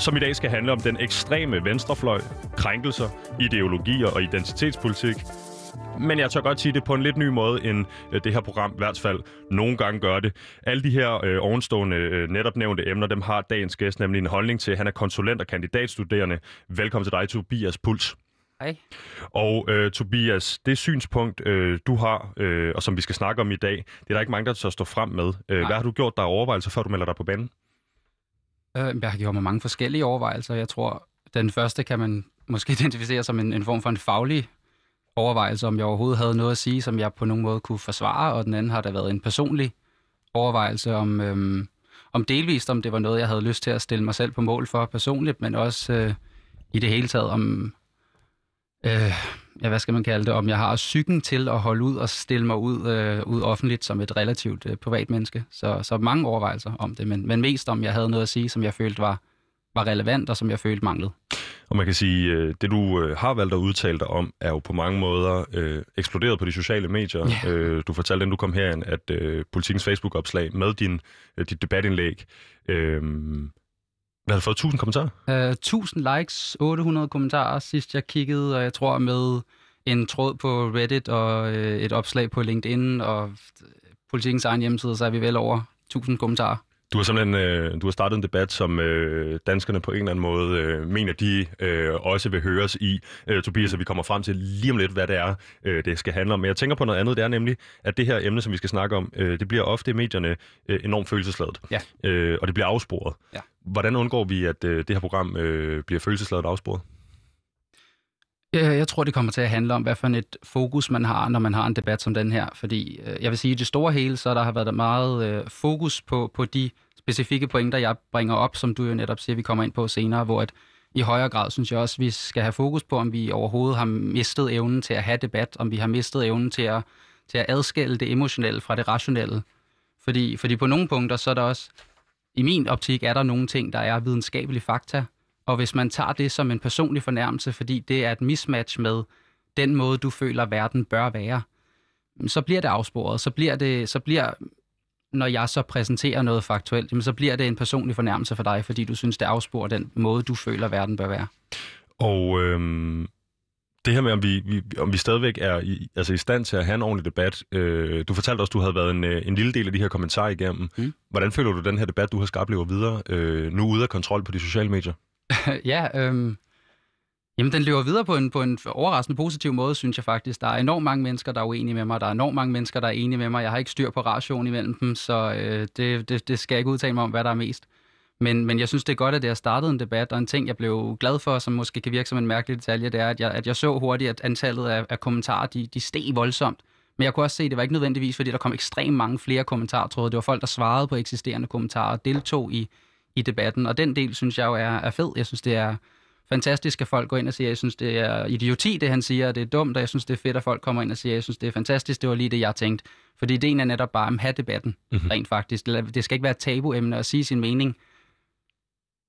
som i dag skal handle om den ekstreme venstrefløj, krænkelser, ideologier og identitetspolitik. Men jeg tør godt sige det på en lidt ny måde, end øh, det her program i hvert fald nogle gange gør det. Alle de her øh, ovenstående øh, netop nævnte emner, dem har dagens gæst nemlig en holdning til. Han er konsulent og kandidatstuderende. Velkommen til dig, Tobias Puls. Hej. Og øh, Tobias, det synspunkt, øh, du har, øh, og som vi skal snakke om i dag, det er der ikke mange, der tør stå frem med. Øh, hvad har du gjort dig overvejelser, før du melder dig på banen? Øh, jeg har gjort mig mange forskellige overvejelser. Jeg tror, den første kan man måske identificere som en, en form for en faglig overvejelse, om jeg overhovedet havde noget at sige, som jeg på nogen måde kunne forsvare, og den anden har der været en personlig overvejelse om, øhm, om delvist, om det var noget, jeg havde lyst til at stille mig selv på mål for personligt, men også øh, i det hele taget om, øh, ja, hvad skal man kalde det, om jeg har psyken til at holde ud og stille mig ud, øh, ud offentligt som et relativt øh, privat menneske. Så, så mange overvejelser om det, men, men mest om, jeg havde noget at sige, som jeg følte var, var relevant, og som jeg følte manglede. Og man kan sige, øh, det du øh, har valgt at udtale dig om, er jo på mange måder øh, eksploderet på de sociale medier. Ja. Øh, du fortalte, inden du kom herind, at øh, politikens Facebook-opslag med din, øh, dit debatindlæg, øh, hvad havde fået 1000 kommentarer? Øh, uh, 1000 likes, 800 kommentarer sidst jeg kiggede, og jeg tror med en tråd på Reddit og uh, et opslag på LinkedIn og øh, politikens egen hjemmeside, så er vi vel over 1000 kommentarer. Du har simpelthen øh, du har startet en debat, som øh, danskerne på en eller anden måde øh, mener, de øh, også vil høres i. Øh, Tobias, og vi kommer frem til lige om lidt, hvad det er, øh, det skal handle om. Men jeg tænker på noget andet, det er nemlig, at det her emne, som vi skal snakke om, øh, det bliver ofte i medierne øh, enormt følelsesladet. Ja. Øh, og det bliver afsporet. Ja. Hvordan undgår vi, at øh, det her program øh, bliver følelsesladet og afsporet? Jeg, jeg tror, det kommer til at handle om, hvad for et fokus man har, når man har en debat som den her. Fordi øh, jeg vil sige, at i det store hele, så der har været meget øh, fokus på, på de specifikke pointer, jeg bringer op, som du jo netop siger, vi kommer ind på senere, hvor at i højere grad synes jeg også, vi skal have fokus på, om vi overhovedet har mistet evnen til at have debat, om vi har mistet evnen til at, til at adskille det emotionelle fra det rationelle. Fordi, fordi på nogle punkter, så er der også, i min optik, er der nogle ting, der er videnskabelige fakta, og hvis man tager det som en personlig fornærmelse, fordi det er et mismatch med den måde, du føler, verden bør være, så bliver det afsporet. Så bliver det, så bliver, når jeg så præsenterer noget faktuelt, jamen, så bliver det en personlig fornærmelse for dig, fordi du synes, det afsporer den måde, du føler, verden bør være. Og øhm, det her med, om vi, vi, om vi stadigvæk er i, altså i stand til at have en ordentlig debat. Øh, du fortalte også, du havde været en, øh, en lille del af de her kommentarer igennem. Mm. Hvordan føler du, den her debat, du har skabt, lever videre, øh, nu ude af kontrol på de sociale medier? ja, øhm, jamen den løber videre på en, på en overraskende positiv måde, synes jeg faktisk. Der er enormt mange mennesker, der er uenige med mig. Der er enormt mange mennesker, der er enige med mig. Jeg har ikke styr på ratioen imellem dem, så øh, det, det, det skal jeg ikke udtale mig om, hvad der er mest. Men, men jeg synes, det er godt, at det har startet en debat, og en ting, jeg blev glad for, som måske kan virke som en mærkelig detalje, det er, at jeg, at jeg så hurtigt, at antallet af, af kommentarer, de, de steg voldsomt. Men jeg kunne også se, at det var ikke nødvendigvis, fordi der kom ekstremt mange flere kommentarer. Det var folk, der svarede på eksisterende kommentarer og deltog i, i debatten. Og den del, synes jeg jo er, er fed. Jeg synes, det er fantastisk, at folk går ind og siger, jeg synes, det er idioti, det han siger, og det er dumt, og jeg synes, det er fedt, at folk kommer ind og siger, jeg synes, det er fantastisk, det var lige det, jeg tænkte. Fordi ideen er netop bare at have debatten, Mhm. rent faktisk. Det skal ikke være et tabuemne at sige sin mening.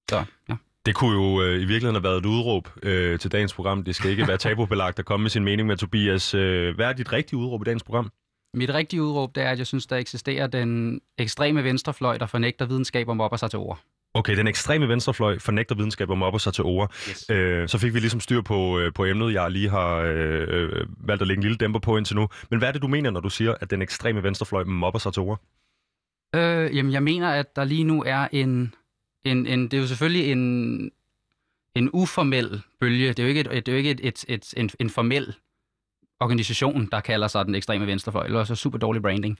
Så, ja. Det kunne jo øh, i virkeligheden have været et udråb øh, til dagens program. Det skal ikke være tabubelagt at komme med sin mening med Tobias. Øh, hvad er dit rigtige udråb i dagens program? Mit rigtige udråb, det er, at jeg synes, der eksisterer den ekstreme venstrefløj, der fornægter videnskab og mobber sig til ord. Okay, den ekstreme venstrefløj fornægter videnskab og mobber sig til ord. Yes. Øh, så fik vi ligesom styr på, øh, på emnet, jeg lige har øh, øh, valgt at lægge en lille dæmper på indtil nu. Men hvad er det, du mener, når du siger, at den ekstreme venstrefløj mobber sig til ord? Øh, jamen, jeg mener, at der lige nu er en, en, en det er jo selvfølgelig en, en uformel bølge. Det er jo ikke, et, det er jo ikke et, et, et, en, en formel organisation, der kalder sig den ekstreme venstrefløj, eller så super dårlig branding.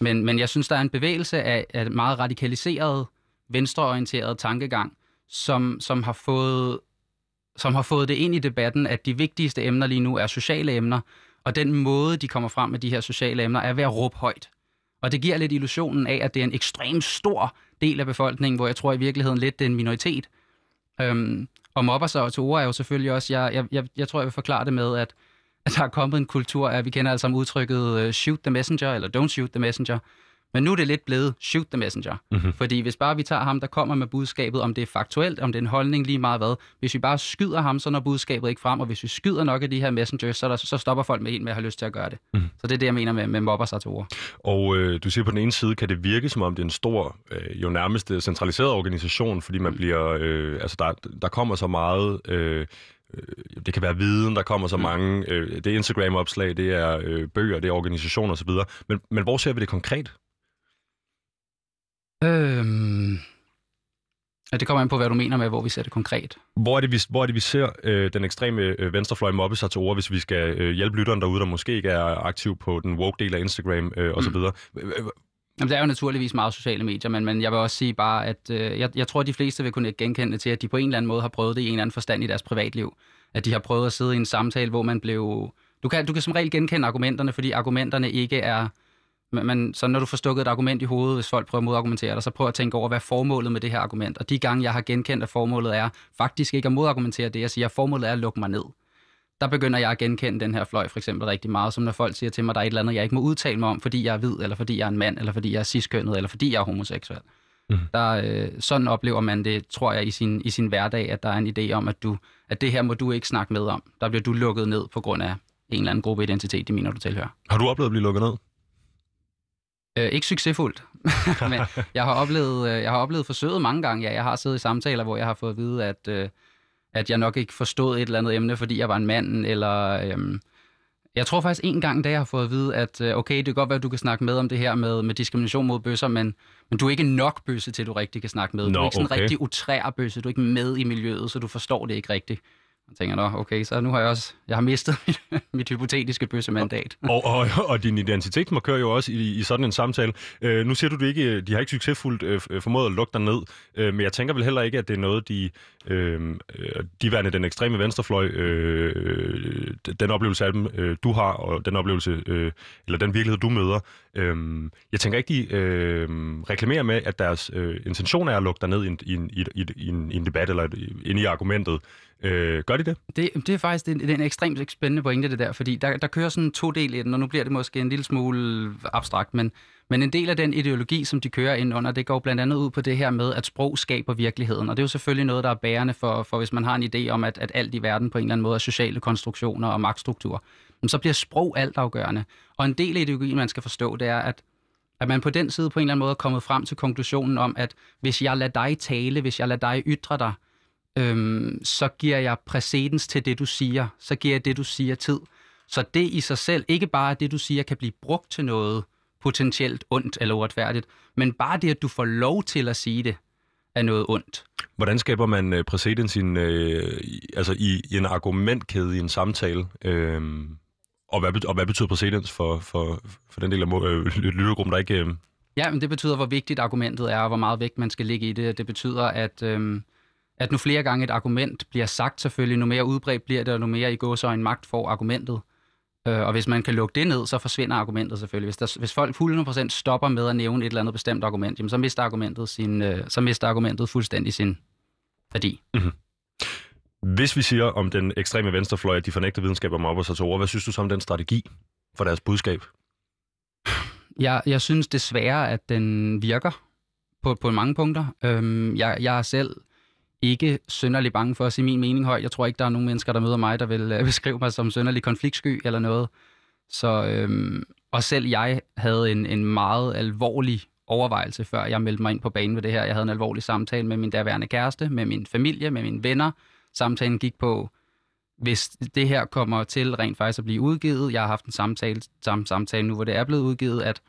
Men, men jeg synes, der er en bevægelse af, af meget radikaliseret, venstreorienteret tankegang, som, som, har fået, som har fået det ind i debatten, at de vigtigste emner lige nu er sociale emner, og den måde, de kommer frem med de her sociale emner, er ved at råbe højt. Og det giver lidt illusionen af, at det er en ekstremt stor del af befolkningen, hvor jeg tror i virkeligheden lidt, det er en minoritet. Øhm, Og mobber sig til ord er jo selvfølgelig også, jeg, jeg, jeg, jeg tror, jeg vil forklare det med, at, at der er kommet en kultur af, vi kender altså udtrykket uh, shoot the messenger, eller don't shoot the messenger. Men nu er det lidt blevet shoot the messenger. Mm-hmm. Fordi hvis bare vi tager ham, der kommer med budskabet, om det er faktuelt, om det er en holdning lige meget hvad, hvis vi bare skyder ham, så når budskabet ikke frem, og hvis vi skyder nok af de her messengers, så, der, så stopper folk med en med at have lyst til at gøre det. Mm-hmm. Så det er det, jeg mener med, med mobber sig til ord. Og øh, du siger på den ene side, kan det virke som om det er en stor, øh, jo nærmest øh, centraliseret organisation, fordi man mm. bliver, øh, altså der, der kommer så meget... Øh, øh det kan være viden, der kommer så mm. mange, øh, det er Instagram-opslag, det er øh, bøger, det er organisationer osv. Men, men hvor ser vi det konkret? Øhm... Ja, det kommer an på, hvad du mener med, hvor vi ser det konkret. Hvor er det, vi, hvor er det, vi ser øh, den ekstreme øh, venstrefløj mobbe sig til ord, hvis vi skal øh, hjælpe lytteren derude, der måske ikke er aktiv på den woke-del af Instagram øh, osv.? Mm. Jamen, det er jo naturligvis meget sociale medier, men, men jeg vil også sige bare, at øh, jeg, jeg tror, at de fleste vil kunne genkende til, at de på en eller anden måde har prøvet det i en eller anden forstand i deres privatliv. At de har prøvet at sidde i en samtale, hvor man blev... Du kan, du kan som regel genkende argumenterne, fordi argumenterne ikke er men, men så når du får stukket et argument i hovedet, hvis folk prøver at modargumentere dig, så prøv at tænke over, hvad er formålet med det her argument. Og de gange, jeg har genkendt, at formålet er faktisk ikke at modargumentere det, jeg siger, at formålet er at lukke mig ned. Der begynder jeg at genkende den her fløj for eksempel rigtig meget, som når folk siger til mig, at der er et eller andet, jeg ikke må udtale mig om, fordi jeg er hvid, eller fordi jeg er en mand, eller fordi jeg er ciskønnet, eller fordi jeg er homoseksuel. Mm. Der, øh, sådan oplever man det, tror jeg, i sin, i sin hverdag, at der er en idé om, at, du, at det her må du ikke snakke med om. Der bliver du lukket ned på grund af en eller anden gruppe identitet, de mener, du tilhører. Har du oplevet at blive lukket ned? Øh, ikke succesfuldt, men jeg har, oplevet, øh, jeg har oplevet forsøget mange gange. Ja, jeg har siddet i samtaler, hvor jeg har fået at vide, at, øh, at jeg nok ikke forstod et eller andet emne, fordi jeg var en mand, eller... Øh, jeg tror faktisk en gang, da jeg har fået at vide, at øh, okay, det kan godt være, at du kan snakke med om det her med, med diskrimination mod bøsser, men, men du er ikke nok bøsse til, du rigtig kan snakke med. Nå, du er ikke sådan okay. rigtig utrær bøsse, du er ikke med i miljøet, så du forstår det ikke rigtigt. Jeg tænker, nå, okay, så nu har jeg også jeg har mistet mit, mit hypotetiske bøssemandat. Og, og, og din identitetsmarkør jo også i, i sådan en samtale. Øh, nu siger du, du ikke, de har ikke succesfuldt øh, øh, formået at lukke dig ned, øh, men jeg tænker vel heller ikke, at det er noget, de, øh, de værende den ekstreme venstrefløj, øh, den oplevelse af dem, øh, du har, og den oplevelse, øh, eller den virkelighed, du møder. Øh, jeg tænker ikke, de øh, reklamerer med, at deres øh, intention er at lukke dig ned i en, i en, i, i, i en, i en debat, eller ind i argumentet. Øh, gør de det? det? Det er faktisk det, det er en ekstremt spændende pointe, det der, fordi der, der kører sådan to del i den, og nu bliver det måske en lille smule abstrakt, men, men en del af den ideologi, som de kører ind under, det går blandt andet ud på det her med, at sprog skaber virkeligheden, og det er jo selvfølgelig noget, der er bærende for, for hvis man har en idé om, at, at alt i verden på en eller anden måde er sociale konstruktioner og magtstrukturer, så bliver sprog altafgørende. Og en del af ideologien, man skal forstå, det er, at at man på den side på en eller anden måde er kommet frem til konklusionen om, at hvis jeg lader dig tale, hvis jeg lader dig ytre dig, øhm, så giver jeg præcedens til det, du siger. Så giver jeg det, du siger, tid. Så det i sig selv, ikke bare at det, du siger, kan blive brugt til noget potentielt ondt eller uretfærdigt, men bare det, at du får lov til at sige det, er noget ondt. Hvordan skaber man øh, præcedens i en, øh, altså i, i en argumentkæde i en samtale? Øh, og, hvad, og hvad betyder præcedens for, for, for den del af øh, lyttergruppen, der ikke... Øh... Ja, men det betyder, hvor vigtigt argumentet er, og hvor meget vægt man skal ligge i det. Det betyder, at... Øh, at nu flere gange et argument bliver sagt selvfølgelig, nu mere udbredt bliver det, og nu mere i går så en magt får argumentet. Øh, og hvis man kan lukke det ned, så forsvinder argumentet selvfølgelig. Hvis, der, hvis folk 100% stopper med at nævne et eller andet bestemt argument, jamen, så, mister argumentet sin, øh, så mister argumentet fuldstændig sin værdi. Mm-hmm. Hvis vi siger om den ekstreme venstrefløj, at de fornægter videnskab om op sig til ord, hvad synes du så om den strategi for deres budskab? Jeg, jeg synes desværre, at den virker på, på mange punkter. Øhm, jeg, jeg er selv ikke sønderlig bange for at sige min mening højt. Jeg tror ikke, der er nogen mennesker, der møder mig, der vil øh, beskrive mig som sønderlig konfliktsky eller noget. Så, øhm, og selv jeg havde en, en meget alvorlig overvejelse, før jeg meldte mig ind på banen ved det her. Jeg havde en alvorlig samtale med min daværende kæreste, med min familie, med mine venner. Samtalen gik på, hvis det her kommer til rent faktisk at blive udgivet, jeg har haft en samtale, samme samtale nu, hvor det er blevet udgivet, at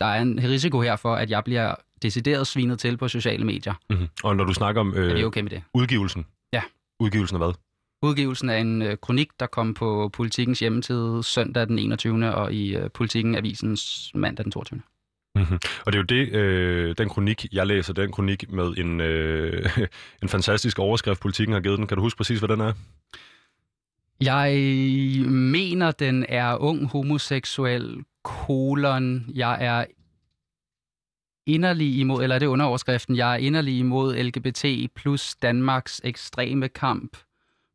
der er en risiko her for, at jeg bliver decideret svinet til på sociale medier. Mm-hmm. Og når du snakker om øh, er det okay med det? udgivelsen? Ja. Udgivelsen af hvad? Udgivelsen af en øh, kronik, der kom på Politikens hjemmeside søndag den 21. og i øh, Politiken Avisens mandag den 22. Mm-hmm. Og det er jo det, øh, den kronik, jeg læser, den kronik med en, øh, en fantastisk overskrift, politikken har givet den. Kan du huske præcis, hvad den er? Jeg mener, den er ung homoseksuel kolon. Jeg er inderlig imod, eller er det underoverskriften, jeg er inderlig imod LGBT plus Danmarks ekstreme kamp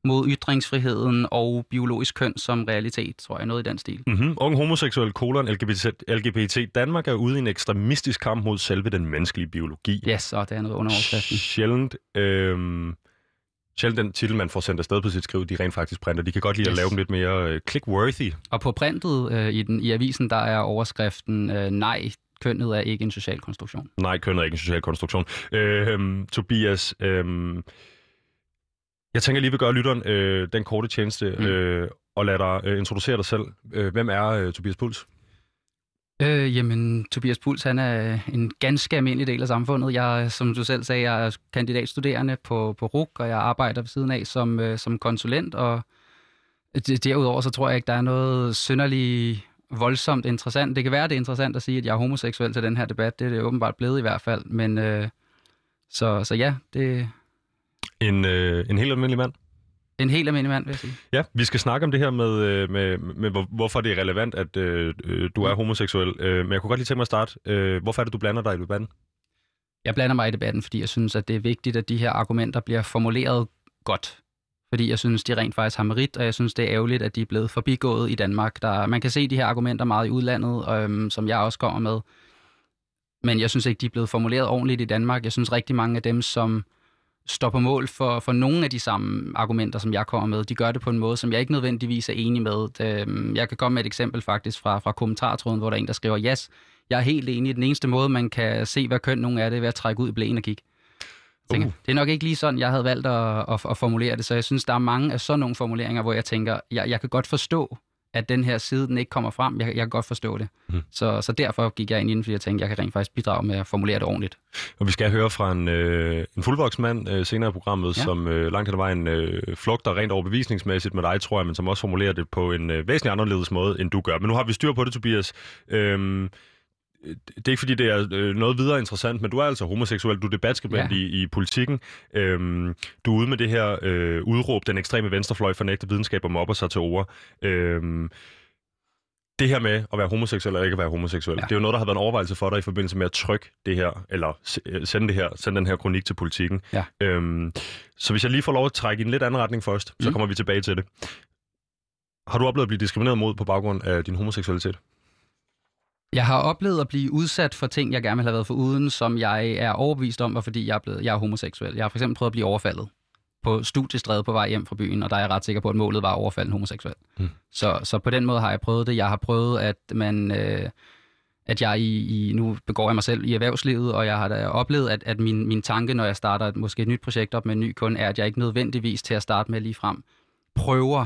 mod ytringsfriheden og biologisk køn som realitet, tror jeg, noget i den stil. Mm-hmm. Ung homoseksuel kolon LGBT, LGBT Danmark er ude i en ekstremistisk kamp mod selve den menneskelige biologi. Yes, og det er noget underoverskriften. Sjældent, øhm, sjældent den titel, man får sendt afsted på sit skriv, de rent faktisk printer. De kan godt lide yes. at lave dem lidt mere øh, click-worthy. Og på printet øh, i, den, i avisen, der er overskriften øh, nej, kønnet er ikke en social konstruktion. Nej, kønnet er ikke en social konstruktion. Øh, Tobias, øh, jeg tænker lige, vi gør lytteren øh, den korte tjeneste mm. øh, og lade dig øh, introducere dig selv. Øh, hvem er øh, Tobias Puls? Øh, jamen, Tobias Puls, han er en ganske almindelig del af samfundet. Jeg, som du selv sagde, jeg er kandidatstuderende på, på RUK, og jeg arbejder ved siden af som, øh, som konsulent, og derudover så tror jeg ikke, der er noget synderligt voldsomt interessant. Det kan være, det er interessant at sige, at jeg er homoseksuel til den her debat. Det er det åbenbart blevet i hvert fald. Men øh, så, så ja, det... En, øh, en helt almindelig mand? En helt almindelig mand, vil jeg sige. Ja, vi skal snakke om det her med, øh, med, med, med hvorfor det er relevant, at øh, du er homoseksuel. Øh, men jeg kunne godt lige tænke mig at starte. Øh, hvorfor er det, du blander dig i debatten? Jeg blander mig i debatten, fordi jeg synes, at det er vigtigt, at de her argumenter bliver formuleret godt fordi jeg synes, de rent faktisk har merit, og jeg synes, det er ærgerligt, at de er blevet forbigået i Danmark. Der, man kan se de her argumenter meget i udlandet, øhm, som jeg også kommer med, men jeg synes ikke, de er blevet formuleret ordentligt i Danmark. Jeg synes rigtig mange af dem, som står på mål for, for nogle af de samme argumenter, som jeg kommer med, de gør det på en måde, som jeg ikke nødvendigvis er enig med. Det, øhm, jeg kan komme med et eksempel faktisk fra, fra kommentartråden, hvor der er en, der skriver, yes, jeg er helt enig. Den eneste måde, man kan se, hvad køn nogen er, det er ved at trække ud i blæen og kigge. Tænker, uh. Det er nok ikke lige sådan, jeg havde valgt at, at, at formulere det, så jeg synes, der er mange af sådan nogle formuleringer, hvor jeg tænker, jeg, jeg kan godt forstå, at den her side, den ikke kommer frem. Jeg, jeg kan godt forstå det. Mm. Så, så derfor gik jeg ind i den, fordi jeg tænkte, jeg kan rent faktisk bidrage med at formulere det ordentligt. Og vi skal høre fra en, øh, en fuldvoksen mand øh, senere i programmet, ja. som øh, langt hen ad vejen øh, flugter rent overbevisningsmæssigt med dig, tror jeg, men som også formulerer det på en øh, væsentlig anderledes måde, end du gør. Men nu har vi styr på det, Tobias. Øh, det er ikke fordi, det er øh, noget videre interessant, men du er altså homoseksuel, du er debatskribent ja. i, i politikken. Øhm, du er ude med det her øh, udråb, den ekstreme venstrefløj fornægter videnskab og mobber sig til ord. Øhm, det her med at være homoseksuel eller ikke at være homoseksuel, ja. det er jo noget, der har været en overvejelse for dig i forbindelse med at trykke det her, eller øh, sende, det her, sende den her kronik til politikken. Ja. Øhm, så hvis jeg lige får lov at trække i en lidt anden retning først, mm. så kommer vi tilbage til det. Har du oplevet at blive diskrimineret mod på baggrund af din homoseksualitet? Jeg har oplevet at blive udsat for ting, jeg gerne vil have været for uden, som jeg er overbevist om, var fordi jeg er, blevet, jeg er homoseksuel. Jeg har for eksempel prøvet at blive overfaldet på studiestræde på vej hjem fra byen, og der er jeg ret sikker på, at målet var at overfalde en homoseksuel. Mm. Så, så på den måde har jeg prøvet det. Jeg har prøvet, at man... Øh, at jeg i, i, nu begår jeg mig selv i erhvervslivet, og jeg har da oplevet, at, at min, min tanke, når jeg starter et, måske et nyt projekt op med en ny kunde, er, at jeg ikke nødvendigvis til at starte med lige frem prøver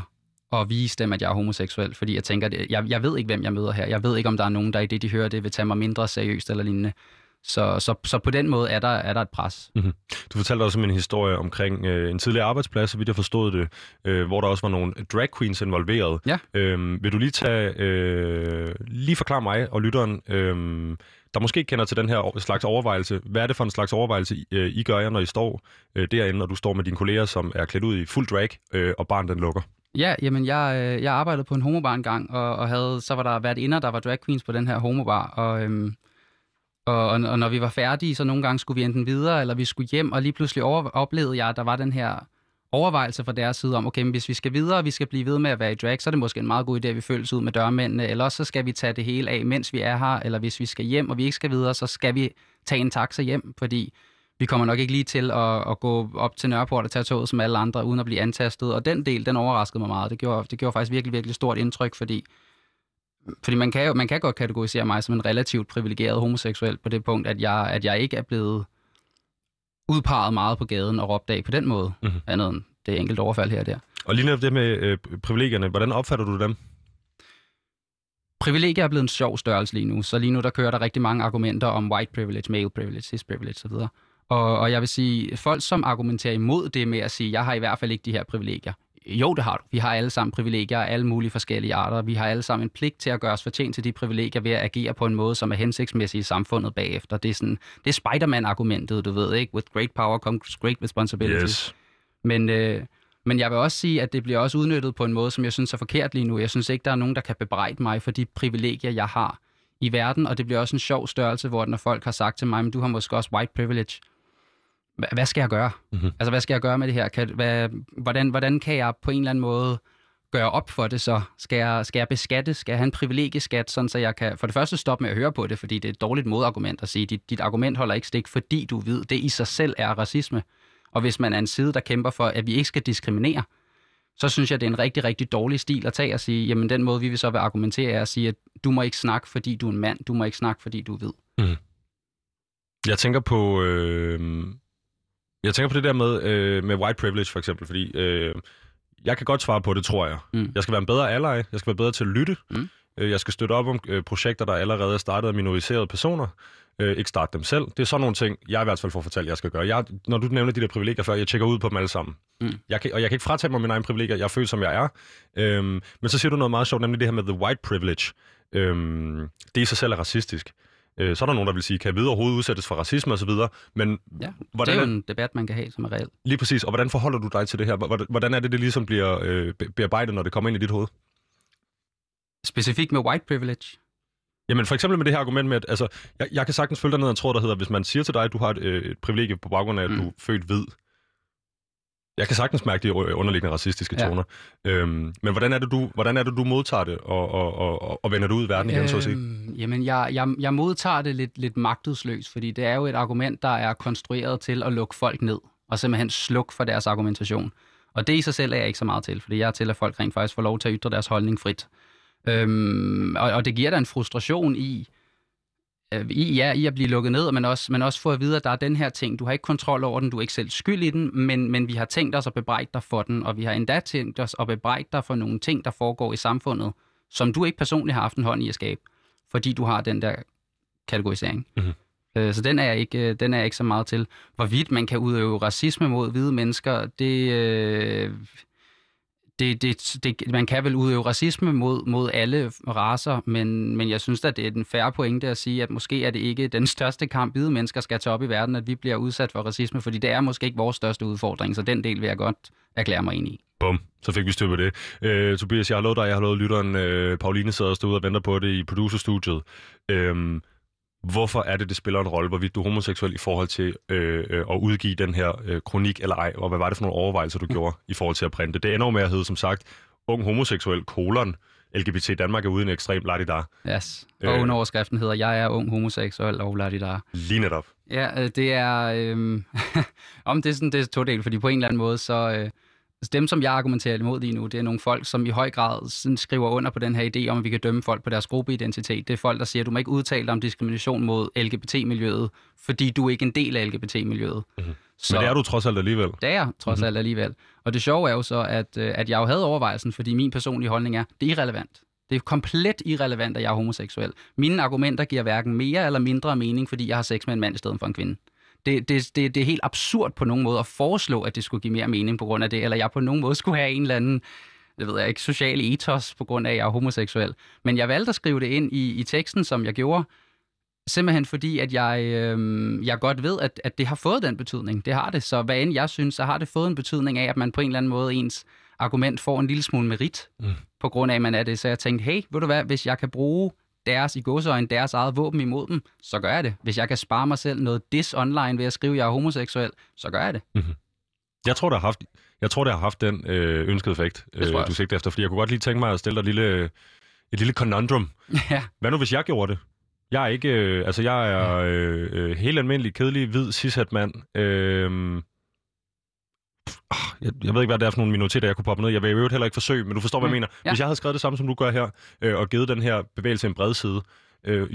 at vise dem, at jeg er homoseksuel, fordi jeg tænker, at jeg, jeg ved ikke, hvem jeg møder her. Jeg ved ikke, om der er nogen, der i det, de hører det, vil tage mig mindre seriøst eller lignende. Så, så, så på den måde er der, er der et pres. Mm-hmm. Du fortalte også om en historie omkring øh, en tidligere arbejdsplads, så vidt jeg forstod det, øh, hvor der også var nogle drag queens involveret. Ja. Øhm, vil du lige tage, øh, lige forklare mig og lytteren, øh, der måske kender til den her slags overvejelse. Hvad er det for en slags overvejelse, I, øh, I gør jer, når I står øh, derinde, og du står med dine kolleger, som er klædt ud i fuld drag, øh, og barn den lukker? Ja, jamen jeg, øh, jeg arbejdede på en homobar engang, og, og havde, så var der været inder, der var drag queens på den her homobar, og, øhm, og, og, og når vi var færdige, så nogle gange skulle vi enten videre, eller vi skulle hjem, og lige pludselig over, oplevede jeg, at der var den her overvejelse fra deres side om, okay, men hvis vi skal videre, og vi skal blive ved med at være i drag, så er det måske en meget god idé, at vi følges ud med dørmændene, eller også så skal vi tage det hele af, mens vi er her, eller hvis vi skal hjem, og vi ikke skal videre, så skal vi tage en taxa hjem, fordi vi kommer nok ikke lige til at, at gå op til Nørreport og tage toget som alle andre, uden at blive antastet. Og den del, den overraskede mig meget. Det gjorde, det gjorde faktisk virkelig, virkelig stort indtryk, fordi, fordi man, kan jo, man kan godt kategorisere mig som en relativt privilegeret homoseksuel på det punkt, at jeg, at jeg ikke er blevet udpeget meget på gaden og råbt af på den måde, mm-hmm. andet end det enkelte overfald her og der. Og lige netop det med øh, privilegierne, hvordan opfatter du dem? Privilegier er blevet en sjov størrelse lige nu, så lige nu der kører der rigtig mange argumenter om white privilege, male privilege, cis privilege osv. Og, og jeg vil sige, folk som argumenterer imod det med at sige, jeg har i hvert fald ikke de her privilegier. Jo, det har du. Vi har alle sammen privilegier af alle mulige forskellige arter. Vi har alle sammen en pligt til at gøre os fortjent til de privilegier ved at agere på en måde, som er hensigtsmæssig i samfundet bagefter. Det er, sådan, det er Spider-Man-argumentet, du ved, ikke? With great power comes great responsibility. Yes. Men, øh, men jeg vil også sige, at det bliver også udnyttet på en måde, som jeg synes er forkert lige nu. Jeg synes ikke, der er nogen, der kan bebrejde mig for de privilegier, jeg har i verden, og det bliver også en sjov størrelse, hvor når folk har sagt til mig, men du har måske også white privilege. Hva- Hvad skal jeg gøre? Mhm. Altså, hvad skal jeg gøre med det her? Kan, hvad, hvordan, hvordan kan jeg på en eller anden måde gøre op for det så? Skal jeg, skal jeg beskatte? Skal jeg have en privilegieskat, sådan så jeg kan for det første stoppe med at høre på det, fordi det er et dårligt modargument at sige, dit, dit argument holder ikke stik, fordi du ved, det i sig selv er racisme. Og hvis man er en side, der kæmper for, at vi ikke skal diskriminere, så synes jeg, det er en rigtig, rigtig dårlig stil at tage og sige, jamen den måde, vi vil så vil argumentere, er at sige, at du må ikke snakke, fordi du er en mand, du må ikke snakke, fordi du er hvid. Jeg tænker på... Øh, jeg tænker på det der med, øh, med white privilege, for eksempel, fordi... Øh, jeg kan godt svare på det, tror jeg. Mm. Jeg skal være en bedre ally. Jeg skal være bedre til at lytte. Mm. Øh, Jeg skal støtte op om øh, projekter, der allerede er startet af minoriserede personer. Øh, ikke starte dem selv. Det er sådan nogle ting, jeg i hvert fald får fortalt, jeg skal gøre. Jeg, når du nævner de der privilegier før, jeg tjekker ud på dem alle sammen. Mm. Jeg kan, og jeg kan ikke fratage mig mine egne privilegier. Jeg er født, som jeg er. Øhm, men så siger du noget meget sjovt, nemlig det her med the white privilege. Øhm, det i sig selv er racistisk. Øh, så er der nogen, der vil sige, kan hvide overhovedet udsættes for racisme osv., men Ja, hvordan det er jo en debat, man kan have, som er reelt. lige præcis, og hvordan forholder du dig til det her? Hvordan- er det, det ligesom bliver øh, be- bearbejdet, når det kommer ind i dit hoved? Specifikt med white privilege. Jamen for eksempel med det her argument med, at altså, jeg, jeg kan sagtens følge dig ned en tråd, der hedder, hvis man siger til dig, at du har et, øh, et privilegie på baggrund af, at Mm. du er født hvid. Jeg kan sagtens mærke de underliggende racistiske Ja. toner. Øhm, men hvordan er, det, du, hvordan er det, du modtager det og, og, og, og, vender det ud i verden igen, så at sige? Øhm, Jamen, jeg, jeg, jeg modtager det lidt, lidt magtesløst, fordi det er jo et argument, der er konstrueret til at lukke folk ned, og simpelthen slukke for deres argumentation. Og det i sig selv er jeg ikke så meget til, fordi jeg er til, at folk rent faktisk får lov til at ytre deres holdning frit. Øhm, og, og det giver da en frustration i, øh, i, ja, i at blive lukket ned, men også, men også få at vide, at der er den her ting. Du har ikke kontrol over den, du er ikke selv skyld i den, men, men vi har tænkt os at bebrejde dig for den, og vi har endda tænkt os at bebrejde dig for nogle ting, der foregår i samfundet, som du ikke personligt har haft en hånd i at skabe, fordi du har den der kategorisering. Mhm. Øh, Så den er, jeg ikke, øh, den er jeg ikke så meget til. Hvorvidt man kan udøve racisme mod hvide mennesker, det, øh, det, det, det, man kan vel udøve racisme mod, mod alle raser, men, men jeg synes at det er den færre pointe at sige, at måske er det ikke den største kamp, hvide mennesker skal tage op i verden, at vi bliver udsat for racisme, fordi det er måske ikke vores største udfordring, så den del vil jeg godt erklære mig ind i. Bum, så fik vi styr på det. Øh, Tobias, jeg har lovet dig, jeg har lovet lytteren, øh, Pauline sidder og derude og venter på det i producerstudiet. Øh, hvorfor er det, det spiller en rolle, hvorvidt du er homoseksuel i forhold til øh, øh, at udgive den her øh, kronik eller ej, og hvad var det for nogle overvejelser, du gjorde i forhold til at printe? Det ender jo med at hedde, som sagt, ung homoseksuel, kolon, LGBT Danmark er uden ekstrem ladidar. Yes. Og Øh. underoverskriften hedder, jeg er ung homoseksuel og ladidar. Lige netop. Ja, øh, det er... Øh, om det er sådan, det er to del, fordi på en eller anden måde, så... Øh, dem, som jeg argumenterer imod lige nu, det er nogle folk, som i høj grad sådan skriver under på den her idé om, at vi kan dømme folk på deres gruppeidentitet. Det er folk, der siger, at du må ikke udtale dig om diskrimination mod LGBT-miljøet, fordi du er ikke en del af LGBT-miljøet. Mhm. Så Men det er du trods alt alligevel. det er jeg, trods Mhm. alt alligevel. Og det sjove er jo så, at, øh, at jeg jo havde overvejelsen, fordi min personlige holdning er, det er irrelevant. Det er komplet irrelevant, at jeg er homoseksuel. Mine argumenter giver hverken mere eller mindre mening, fordi jeg har sex med en mand i stedet for en kvinde. Det, det, det, det er helt absurd på nogen måde at foreslå, at det skulle give mere mening på grund af det, eller jeg på nogen måde skulle have en eller anden det ved jeg ikke, social ethos på grund af, at jeg er homoseksuel. Men jeg valgte at skrive det ind i, i teksten, som jeg gjorde, simpelthen fordi, at jeg, øh, jeg godt ved, at, at det har fået den betydning. Det har det. Så hvad end jeg synes, så har det fået en betydning af, at man på en eller anden måde ens argument får en lille smule merit, Mm. på grund af, at man er det. Så jeg tænkte, hey, ved du hvad, hvis jeg kan bruge deres i godsøjne, deres eget våben imod dem, så gør jeg det. Hvis jeg kan spare mig selv noget dis online ved at skrive, at jeg er homoseksuel, så gør jeg det. Jeg tror, det har haft, jeg tror, det har haft den øh, ønskede effekt, øh, du sigter efter. Fordi jeg kunne godt lige tænke mig at stille dig et lille, et lille conundrum. ja. Hvad nu, hvis jeg gjorde det? Jeg er ikke... Øh, altså, jeg er øh, øh, helt almindelig, kedelig, hvid, cishet mand. Øh, jeg, jeg ved ikke, hvad det er for nogle minoriteter, jeg kunne poppe ned. Jeg vil øvrigt heller ikke forsøge, men du forstår, hvad jeg Mm, mener. ja. Hvis jeg havde skrevet det samme, som du gør her, øh, og givet den her bevægelse en bred side, øh,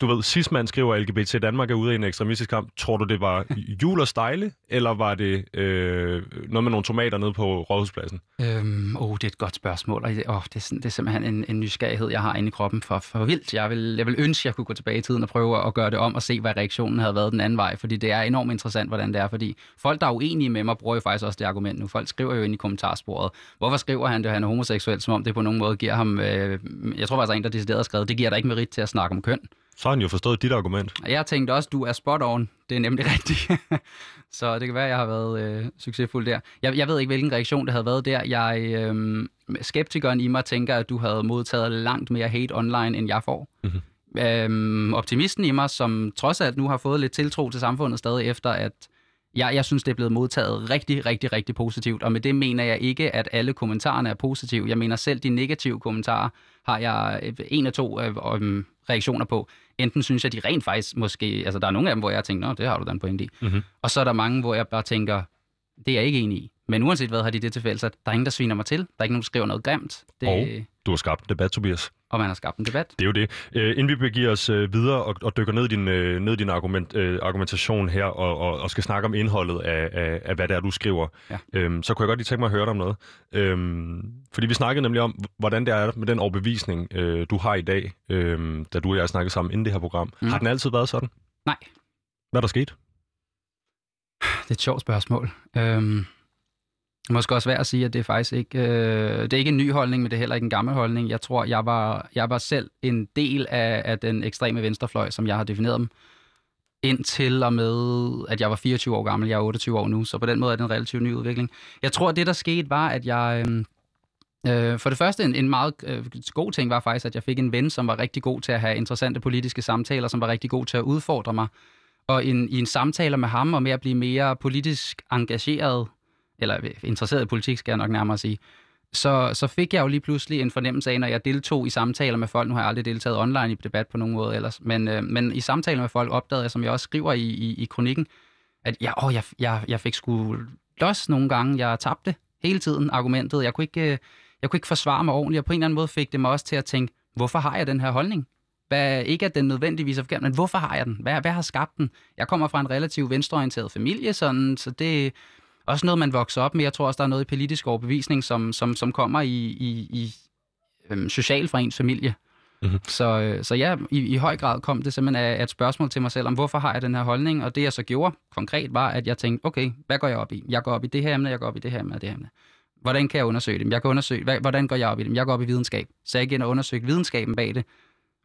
du ved, Sisman skriver, at LGBT Danmark er ude i en ekstremistisk kamp. Tror du, det var jul og stejle, eller var det øh, noget med nogle tomater nede på Rådhuspladsen? Øhm, oh, det er et godt spørgsmål, og det, oh, det, er, det er simpelthen en, en nysgerrighed, jeg har inde i kroppen for, for vildt. Jeg vil, jeg vil ønske, at jeg kunne gå tilbage i tiden og prøve at gøre det om og se, hvad reaktionen havde været den anden vej, fordi det er enormt interessant, hvordan det er, fordi folk, der er uenige med mig, bruger jo faktisk også det argument nu. Folk skriver jo ind i kommentarsporet, hvorfor skriver han det, han er homoseksuel, som om det på nogen måde giver ham, øh, jeg tror faktisk, der er en, der decideret har skrevet, det giver dig ikke merit til at snakke om køn. Så har han jo forstået dit argument. Og jeg tænkte også, du er spot on. Det er nemlig rigtigt. så det kan være, at jeg har været øh, succesfuld der. Jeg, jeg ved ikke, hvilken reaktion det havde været der. Jeg, øh, skeptikeren i mig tænker, at du havde modtaget langt mere hate online, end jeg får. Mm-hmm. Øhm, optimisten i mig, som trods alt nu har fået lidt tiltro til samfundet stadig efter, at jeg, jeg synes, det er blevet modtaget rigtig, rigtig, rigtig positivt. Og med det mener jeg ikke, at alle kommentarerne er positive. Jeg mener selv, de negative kommentarer har jeg øh, en af to øh, øh, reaktioner på. Enten synes jeg, de rent faktisk måske... Altså, der er nogle af dem, hvor jeg tænker, Nå, det har du da en pointe i. Mm-hmm. Og så er der mange, hvor jeg bare tænker, det er jeg ikke enig i. Men uanset hvad har de det til fælles, at der er ingen, der sviner mig til. Der er ikke nogen, der skriver noget grimt. Det... Og du har skabt en debat, Tobias. Og man har skabt en debat. Det er jo det. Uh, inden vi begiver os uh, videre og, og dykker ned i din, uh, ned i din argument, uh, argumentation her, og, og, og skal snakke om indholdet af, af, af hvad det er, du skriver, ja. um, så kunne jeg godt lige tænke mig at høre dig om noget. Um, fordi vi snakkede nemlig om, hvordan det er med den overbevisning, uh, du har i dag, um, da du og jeg snakkede sammen inden det her program. Mm. Har den altid været sådan? Nej. Hvad er der sket? Det er et sjovt spørgsmål. Øhm, måske også værd at sige, at det er faktisk ikke, øh, det er ikke en ny holdning, men det er heller ikke en gammel holdning. Jeg tror, jeg var, jeg var selv en del af, af den ekstreme venstrefløj, som jeg har defineret dem, indtil og med, at jeg var 24 år gammel. Jeg er 28 år nu, så på den måde er det en relativt ny udvikling. Jeg tror, det, der skete, var, at jeg... Øh, øh, for det første, en, en meget øh, god ting var faktisk, at jeg fik en ven, som var rigtig god til at have interessante politiske samtaler, som var rigtig god til at udfordre mig. Og en, i en samtale med ham, og med at blive mere politisk engageret, eller interesseret i politik, skal jeg nok nærmere sige, så, så fik jeg jo lige pludselig en fornemmelse af, når jeg deltog i samtaler med folk, nu har jeg aldrig deltaget online i debat på nogen måde ellers, men, øh, men i samtaler med folk opdagede jeg, som jeg også skriver i, i, i kronikken, at jeg, åh, jeg, jeg, jeg fik sgu los nogle gange, jeg tabte hele tiden argumentet, jeg kunne ikke, øh, jeg kunne ikke forsvare mig ordentligt, og på en eller anden måde fik det mig også til at tænke, hvorfor har jeg den her holdning? Hvad, ikke at den nødvendigvis er forkert, men hvorfor har jeg den? Hvad, hvad har skabt den? Jeg kommer fra en relativt venstreorienteret familie, sådan, så det, også noget, man vokser op med. Jeg tror også, der er noget i politisk overbevisning, som, som, som kommer i, i, i øhm, social fra ens familie. Mm-hmm. Så, øh, så ja, i, i høj grad kom det simpelthen af et spørgsmål til mig selv om, hvorfor har jeg den her holdning? Og det jeg så gjorde konkret var, at jeg tænkte, okay, hvad går jeg op i? Jeg går op i det her emne, jeg går op i det her emne og det her emne. Hvordan kan jeg undersøge det? Jeg kan undersøge, hvad, hvordan går jeg op i det? Jeg går op i videnskab. Så jeg igen og undersøgte videnskaben bag det.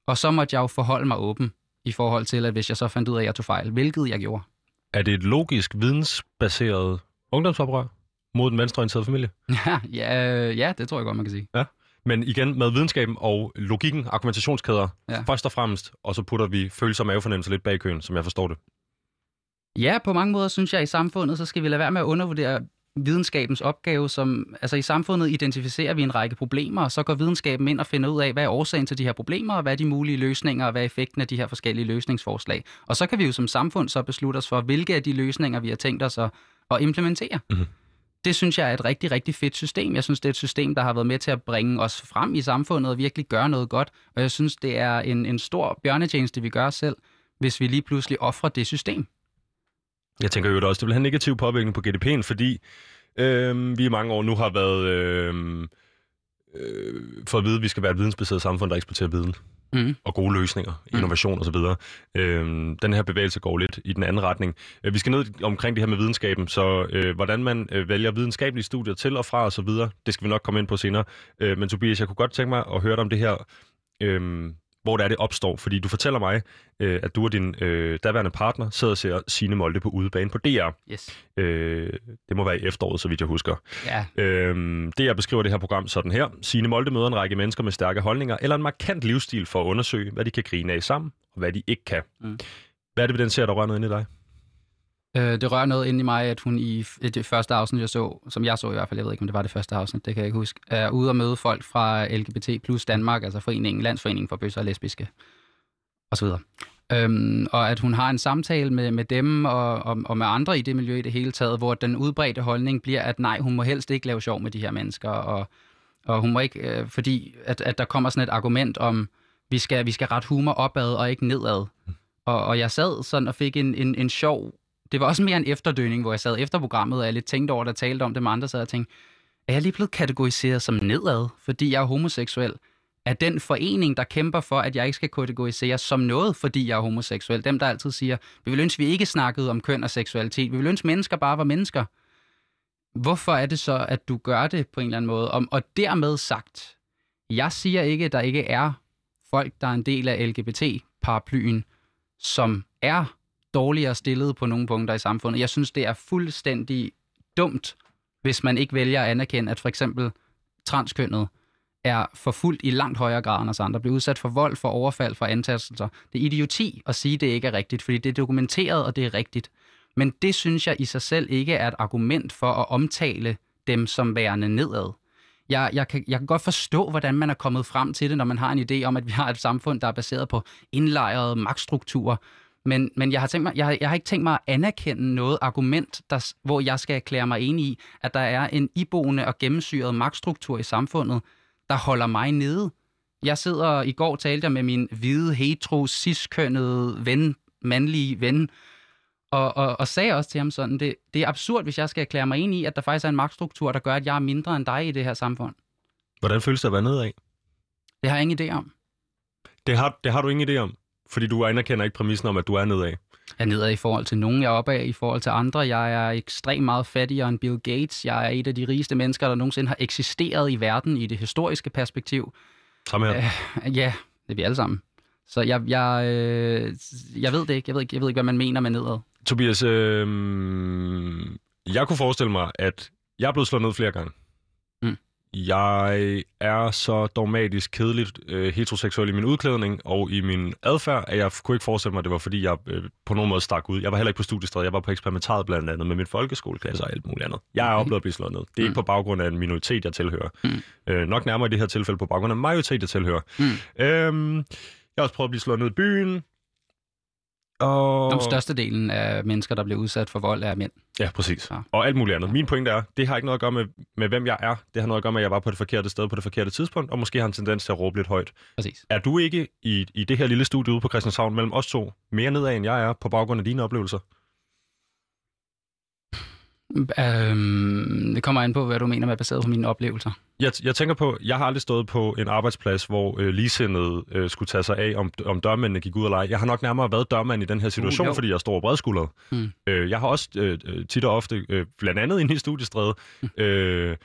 Og så måtte jeg jo forholde mig åben i forhold til, at hvis jeg så fandt ud af, at jeg tog fejl, hvilket jeg gjorde. Er det et logisk, vidensbaseret ungdomsoprør mod den venstreorienterede familie? Ja, ja, ja, det tror jeg godt, man kan sige. Ja. Men igen med videnskaben og logikken, argumentationskæder, ja. først og fremmest, og så putter vi følelser og mavefornemmelser lidt bag køen, som jeg forstår det. Ja, på mange måder synes jeg, i samfundet, så skal vi lade være med at undervurdere videnskabens opgave, som, altså i samfundet identificerer vi en række problemer, og så går videnskaben ind og finder ud af, hvad er årsagen til de her problemer, og hvad er de mulige løsninger, og hvad er effekten af de her forskellige løsningsforslag. Og så kan vi jo som samfund så beslutte os for, hvilke af de løsninger, vi har tænkt os at, at implementere. Mm-hmm. Det synes jeg er et rigtig, rigtig fedt system. Jeg synes, det er et system, der har været med til at bringe os frem i samfundet og virkelig gøre noget godt. Og jeg synes, det er en, en stor bjørnetjeneste, vi gør os selv, hvis vi lige pludselig offrer det system. Jeg tænker jo også, det vil have en negativ påvirkning på GDP'en, fordi øh, vi i mange år nu har været øh, øh, for at vide, at vi skal være et vidensbaseret samfund, der eksporterer viden mm. og gode løsninger, mm. innovation osv. Øh, den her bevægelse går lidt i den anden retning. Øh, vi skal ned omkring det her med videnskaben, så øh, hvordan man øh, vælger videnskabelige studier til og fra osv., det skal vi nok komme ind på senere. Øh, men Tobias, jeg kunne godt tænke mig at høre dig om det her øh, hvor det er, det opstår. Fordi du fortæller mig, øh, at du og din øh, daværende partner sidder og ser Signe Molde på udebane på DR. Yes. Øh, det må være i efteråret, så vidt jeg husker. Ja. Øh, DR beskriver det her program sådan her. Signe Molde møder en række mennesker med stærke holdninger eller en markant livsstil for at undersøge, hvad de kan grine af sammen, og hvad de ikke kan. Mm. Hvad er det ved den ser, der rører noget ind i dig? Øh, det rører noget ind i mig, at hun i det første afsnit, jeg så, som jeg så i hvert fald, jeg ved ikke, om det var det første afsnit, det kan jeg ikke huske, er ude at møde folk fra LGBT plus Danmark, altså foreningen, Landsforeningen for Bøsser og Lesbiske, osv. Øhm, og at hun har en samtale med, med dem og, og, og med andre i det miljø i det hele taget, hvor den udbredte holdning bliver, at nej, hun må helst ikke lave sjov med de her mennesker, og, og hun må ikke, øh, fordi at, at der kommer sådan et argument om, vi skal, vi skal ret humor opad og ikke nedad. Og, og jeg sad sådan og fik en, en, en sjov det var også mere en efterdøning, hvor jeg sad efter programmet, og jeg lidt tænkte over det, og talte om det med andre, så jeg tænkte, er jeg lige blevet kategoriseret som nedad, fordi jeg er homoseksuel? Er den forening, der kæmper for, at jeg ikke skal kategoriseres som noget, fordi jeg er homoseksuel? Dem, der altid siger, vi vil ønske, vi ikke snakkede om køn og seksualitet. Vi vil ønske, mennesker bare var mennesker. Hvorfor er det så, at du gør det på en eller anden måde? Og, og dermed sagt, jeg siger ikke, at der ikke er folk, der er en del af LGBT-paraplyen, som er dårligere stillet på nogle punkter i samfundet. Jeg synes, det er fuldstændig dumt, hvis man ikke vælger at anerkende, at for eksempel transkønnet er forfulgt i langt højere grad end os andre, bliver udsat for vold, for overfald, for antastelser. Det er idioti at sige, at det ikke er rigtigt, fordi det er dokumenteret, og det er rigtigt. Men det synes jeg i sig selv ikke er et argument for at omtale dem som værende nedad. Jeg, jeg, kan, jeg kan godt forstå, hvordan man er kommet frem til det, når man har en idé om, at vi har et samfund, der er baseret på indlejrede magtstrukturer. Men, men jeg, har tænkt mig, jeg, har, jeg har ikke tænkt mig at anerkende noget argument, der, hvor jeg skal erklære mig enig i, at der er en iboende og gennemsyret magtstruktur i samfundet, der holder mig nede. Jeg sidder, i går talte jeg med min hvide, hetero, ciskønnede ven, mandlige ven, og, og, og sagde også til ham sådan, det, det er absurd, hvis jeg skal erklære mig enig i, at der faktisk er en magtstruktur, der gør, at jeg er mindre end dig i det her samfund. Hvordan føles det at være nedad? Det har jeg ingen idé om. Det har, det har du ingen idé om, fordi du anerkender ikke præmissen om, at du er nedad. Jeg er nedad i forhold til nogen, jeg er opad i forhold til andre. Jeg er ekstremt meget fattigere end Bill Gates. Jeg er et af de rigeste mennesker, der nogensinde har eksisteret i verden i det historiske perspektiv. Samme her. Øh, ja, det er vi alle sammen. Så jeg, jeg, øh, jeg ved det ikke. Jeg ved ikke, jeg ved ikke, hvad man mener med nedad. Tobias, øh, jeg kunne forestille mig, at jeg er blevet slået ned flere gange. Mm. Jeg er så dogmatisk kedeligt øh, heteroseksuel i min udklædning og i min adfærd, at jeg kunne ikke forestille mig, at det var fordi, jeg øh, på nogen måde stak ud. Jeg var heller ikke på studiestred, jeg var på eksperimentariet blandt andet med min folkeskoleklasse og alt muligt andet. Jeg er oplevet at blive slået ned. Det er mm. ikke på baggrund af en minoritet, jeg tilhører. Mm. Øh, nok nærmere i det her tilfælde på baggrund af en majoritet, jeg tilhører. Mm. Øhm, jeg har også prøvet at blive slået ned i byen. Og... Den største delen af mennesker, der bliver udsat for vold, er mænd. Ja, præcis. Ja. Ja. Og alt muligt andet. Min pointe er, det har ikke noget at gøre med, med, hvem jeg er. Det har noget at gøre med, at jeg var på det forkerte sted på det forkerte tidspunkt, og måske har en tendens til at råbe lidt højt. Præcis. Er du ikke i, i det her lille studie ude på Christianshavn mellem os to mere nedad, end jeg er, på baggrund af dine oplevelser? Øhm, det kommer an på, hvad du mener med baseret på mine oplevelser. Jeg, jeg tænker på, jeg har aldrig stået på en arbejdsplads, hvor øh, ligesindede øh, skulle tage sig af, om, om dørmændene gik ud og lege. Jeg har nok nærmere været dørmand i den her situation, Uh, jo. uh, fordi jeg står bredskuldret. Mm. Øh, jeg har også øh, øh, tit og ofte, øh, blandt andet inde i studiestræde, øh,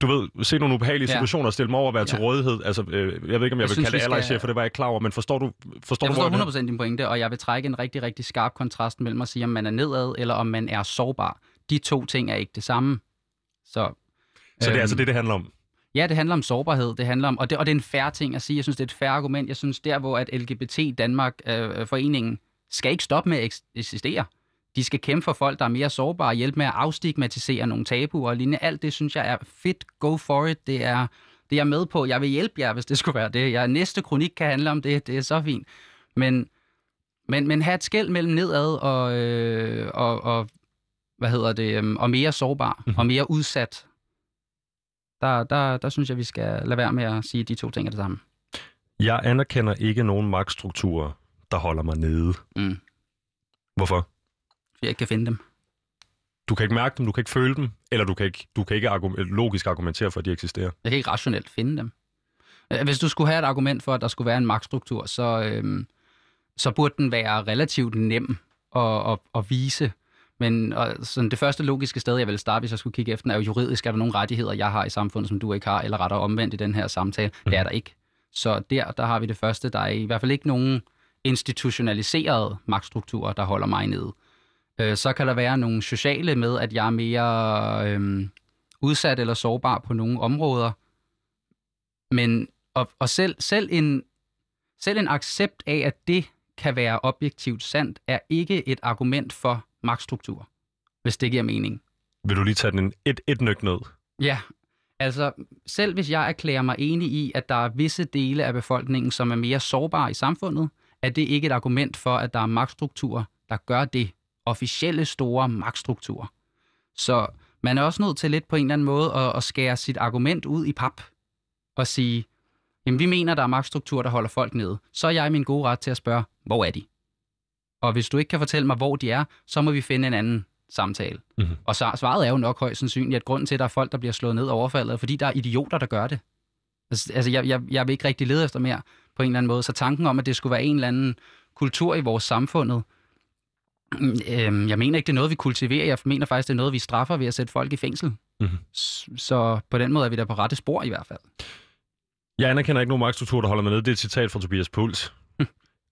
du ved, se nogle ubehagelige Ja. situationer og stille mig over og være Ja. til rådighed. Altså, øh, jeg ved ikke, om jeg, Jeg vil synes, kalde det vi skal- for det var jeg ikke klar over, men forstår du, forstår Jeg du, forstår det- 100% din pointe, og jeg vil trække en rigtig, rigtig skarp kontrast mellem at sige, om man er nedad, eller om man er sårbar. De to ting er ikke det samme. Så, Så det er øhm, altså det, det handler om. Ja, det handler om sårbarhed. Det handler om, og, det, og det er en færre ting at sige. Jeg synes, det er et færre argument. Jeg synes, der hvor at LGBT Danmark, øh, foreningen, skal ikke stoppe med at eks- eksistere. De skal kæmpe for folk, der er mere sårbare, hjælpe med at afstigmatisere nogle tabuer og lignende. Alt det synes jeg er fedt. Go for it. Det er, det er jeg med på. Jeg vil hjælpe jer, hvis det skulle være det. Jeg, næste kronik kan handle om det. Det er så fint. Men, men, men have et skæld mellem nedad og, øh, og, og hvad hedder det, øhm, og mere sårbar Mhm. og mere udsat. Der, der, der synes jeg, vi skal lade være med at sige, at de to ting er det samme. Jeg anerkender ikke nogen magtstrukturer, der holder mig nede. Mm. Hvorfor? Jeg ikke kan finde dem. Du kan ikke mærke dem, du kan ikke føle dem, eller du kan ikke, du kan ikke argum- logisk argumentere for, at de eksisterer. Jeg kan ikke rationelt finde dem. Øh, Hvis du skulle have et argument for, at der skulle være en magtstruktur, så, øhm, så burde den være relativt nem at, at, at vise. Men og, sådan det første logiske sted, jeg vil starte, hvis jeg skulle kigge efter, den, er jo juridisk, er der nogle rettigheder, jeg har i samfundet, som du ikke har, eller rettere omvendt i den her samtale. Mm. Det er der ikke. Så der, der har vi det første. Der er i hvert fald ikke nogen institutionaliserede magtstrukturer, der holder mig nede. Øh, så kan der være nogle sociale med, at jeg er mere øh, udsat eller sårbar på nogle områder. Men og, og selv, selv, en, selv en accept af, at det kan være objektivt sandt, er ikke et argument for magtstruktur, hvis det giver mening. Vil du lige tage den et, et nyk ned? Ja, altså selv hvis jeg erklærer mig enig i, at der er visse dele af befolkningen, som er mere sårbare i samfundet, er det ikke et argument for, at der er magtstrukturer, der gør det. Officielle store magtstrukturer. Så man er også nødt til lidt på en eller anden måde at, at skære sit argument ud i pap og sige, jamen vi mener, der er magtstrukturer, der holder folk nede. Så er jeg i min gode ret til at spørge, hvor er de? Og hvis du ikke kan fortælle mig, hvor de er, så må vi finde en anden samtale. Mhm. Og så, svaret er jo nok højst sandsynligt, at grunden til, at der er folk, der bliver slået ned og overfaldet, er fordi der er idioter, der gør det. Altså, altså jeg, jeg, jeg vil ikke rigtig lede efter mere på en eller anden måde. Så tanken om, at det skulle være en eller anden kultur i vores samfundet, øhm, jeg mener ikke, det er noget, vi kultiverer. Jeg mener faktisk, det er noget, vi straffer ved at sætte folk i fængsel. Mhm. S- Så på den måde er vi der på rette spor i hvert fald. Jeg anerkender ikke nogen magtstruktur, der holder mig nede. Det er et citat fra Tobias Puls.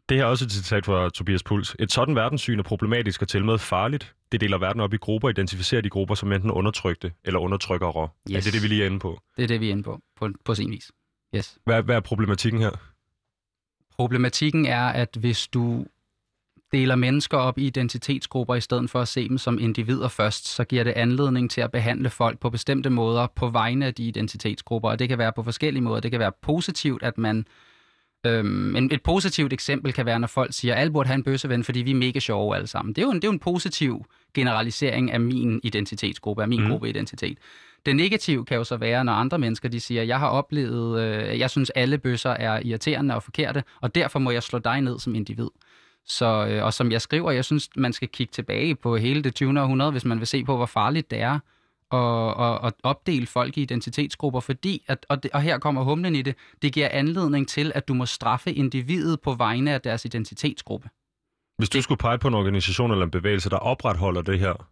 Det her er også et citat fra Tobias Puls. Et sådan verdenssyn er problematisk og til med farligt. Det deler verden op i grupper og identificerer de grupper som enten undertrykte eller undertrykkere. Yes. Er det det, vi lige er inde på? Det er det, vi er inde på, på, på sin vis. Yes. Hvad, hvad er problematikken her? Problematikken er, at hvis du deler mennesker op i identitetsgrupper i stedet for at se dem som individer først, så giver det anledning til at behandle folk på bestemte måder på vegne af de identitetsgrupper. Og det kan være på forskellige måder. Det kan være positivt, at man Øhm, en, et positivt eksempel kan være, når folk siger, at alle burde have en bøsseven, fordi vi er mega sjove alle sammen. Det er jo en, det er jo en positiv generalisering af min identitetsgruppe, af min mm. gruppeidentitet. Det negative kan jo så være, når andre mennesker de siger, jeg har oplevet, øh, jeg synes alle bøsser er irriterende og forkerte, og derfor må jeg slå dig ned som individ. Så, øh, og som jeg skriver, jeg synes, man skal kigge tilbage på hele det 20. århundrede, hvis man vil se på, hvor farligt det er at, at, at opdele folk i identitetsgrupper, fordi, at, og, det, og her kommer humlen i det, det giver anledning til, at du må straffe individet på vegne af deres identitetsgruppe. Hvis du skulle pege på en organisation eller en bevægelse, der opretholder det her,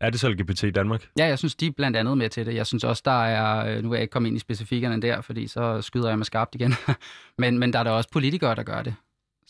er det så LGBT i Danmark? Ja, jeg synes, de er blandt andet med til det. Jeg synes også, der er, øh, nu vil jeg ikke komme ind i specifikkerne der, fordi så skyder jeg mig skarpt igen, men, men der er der også politikere, der gør det.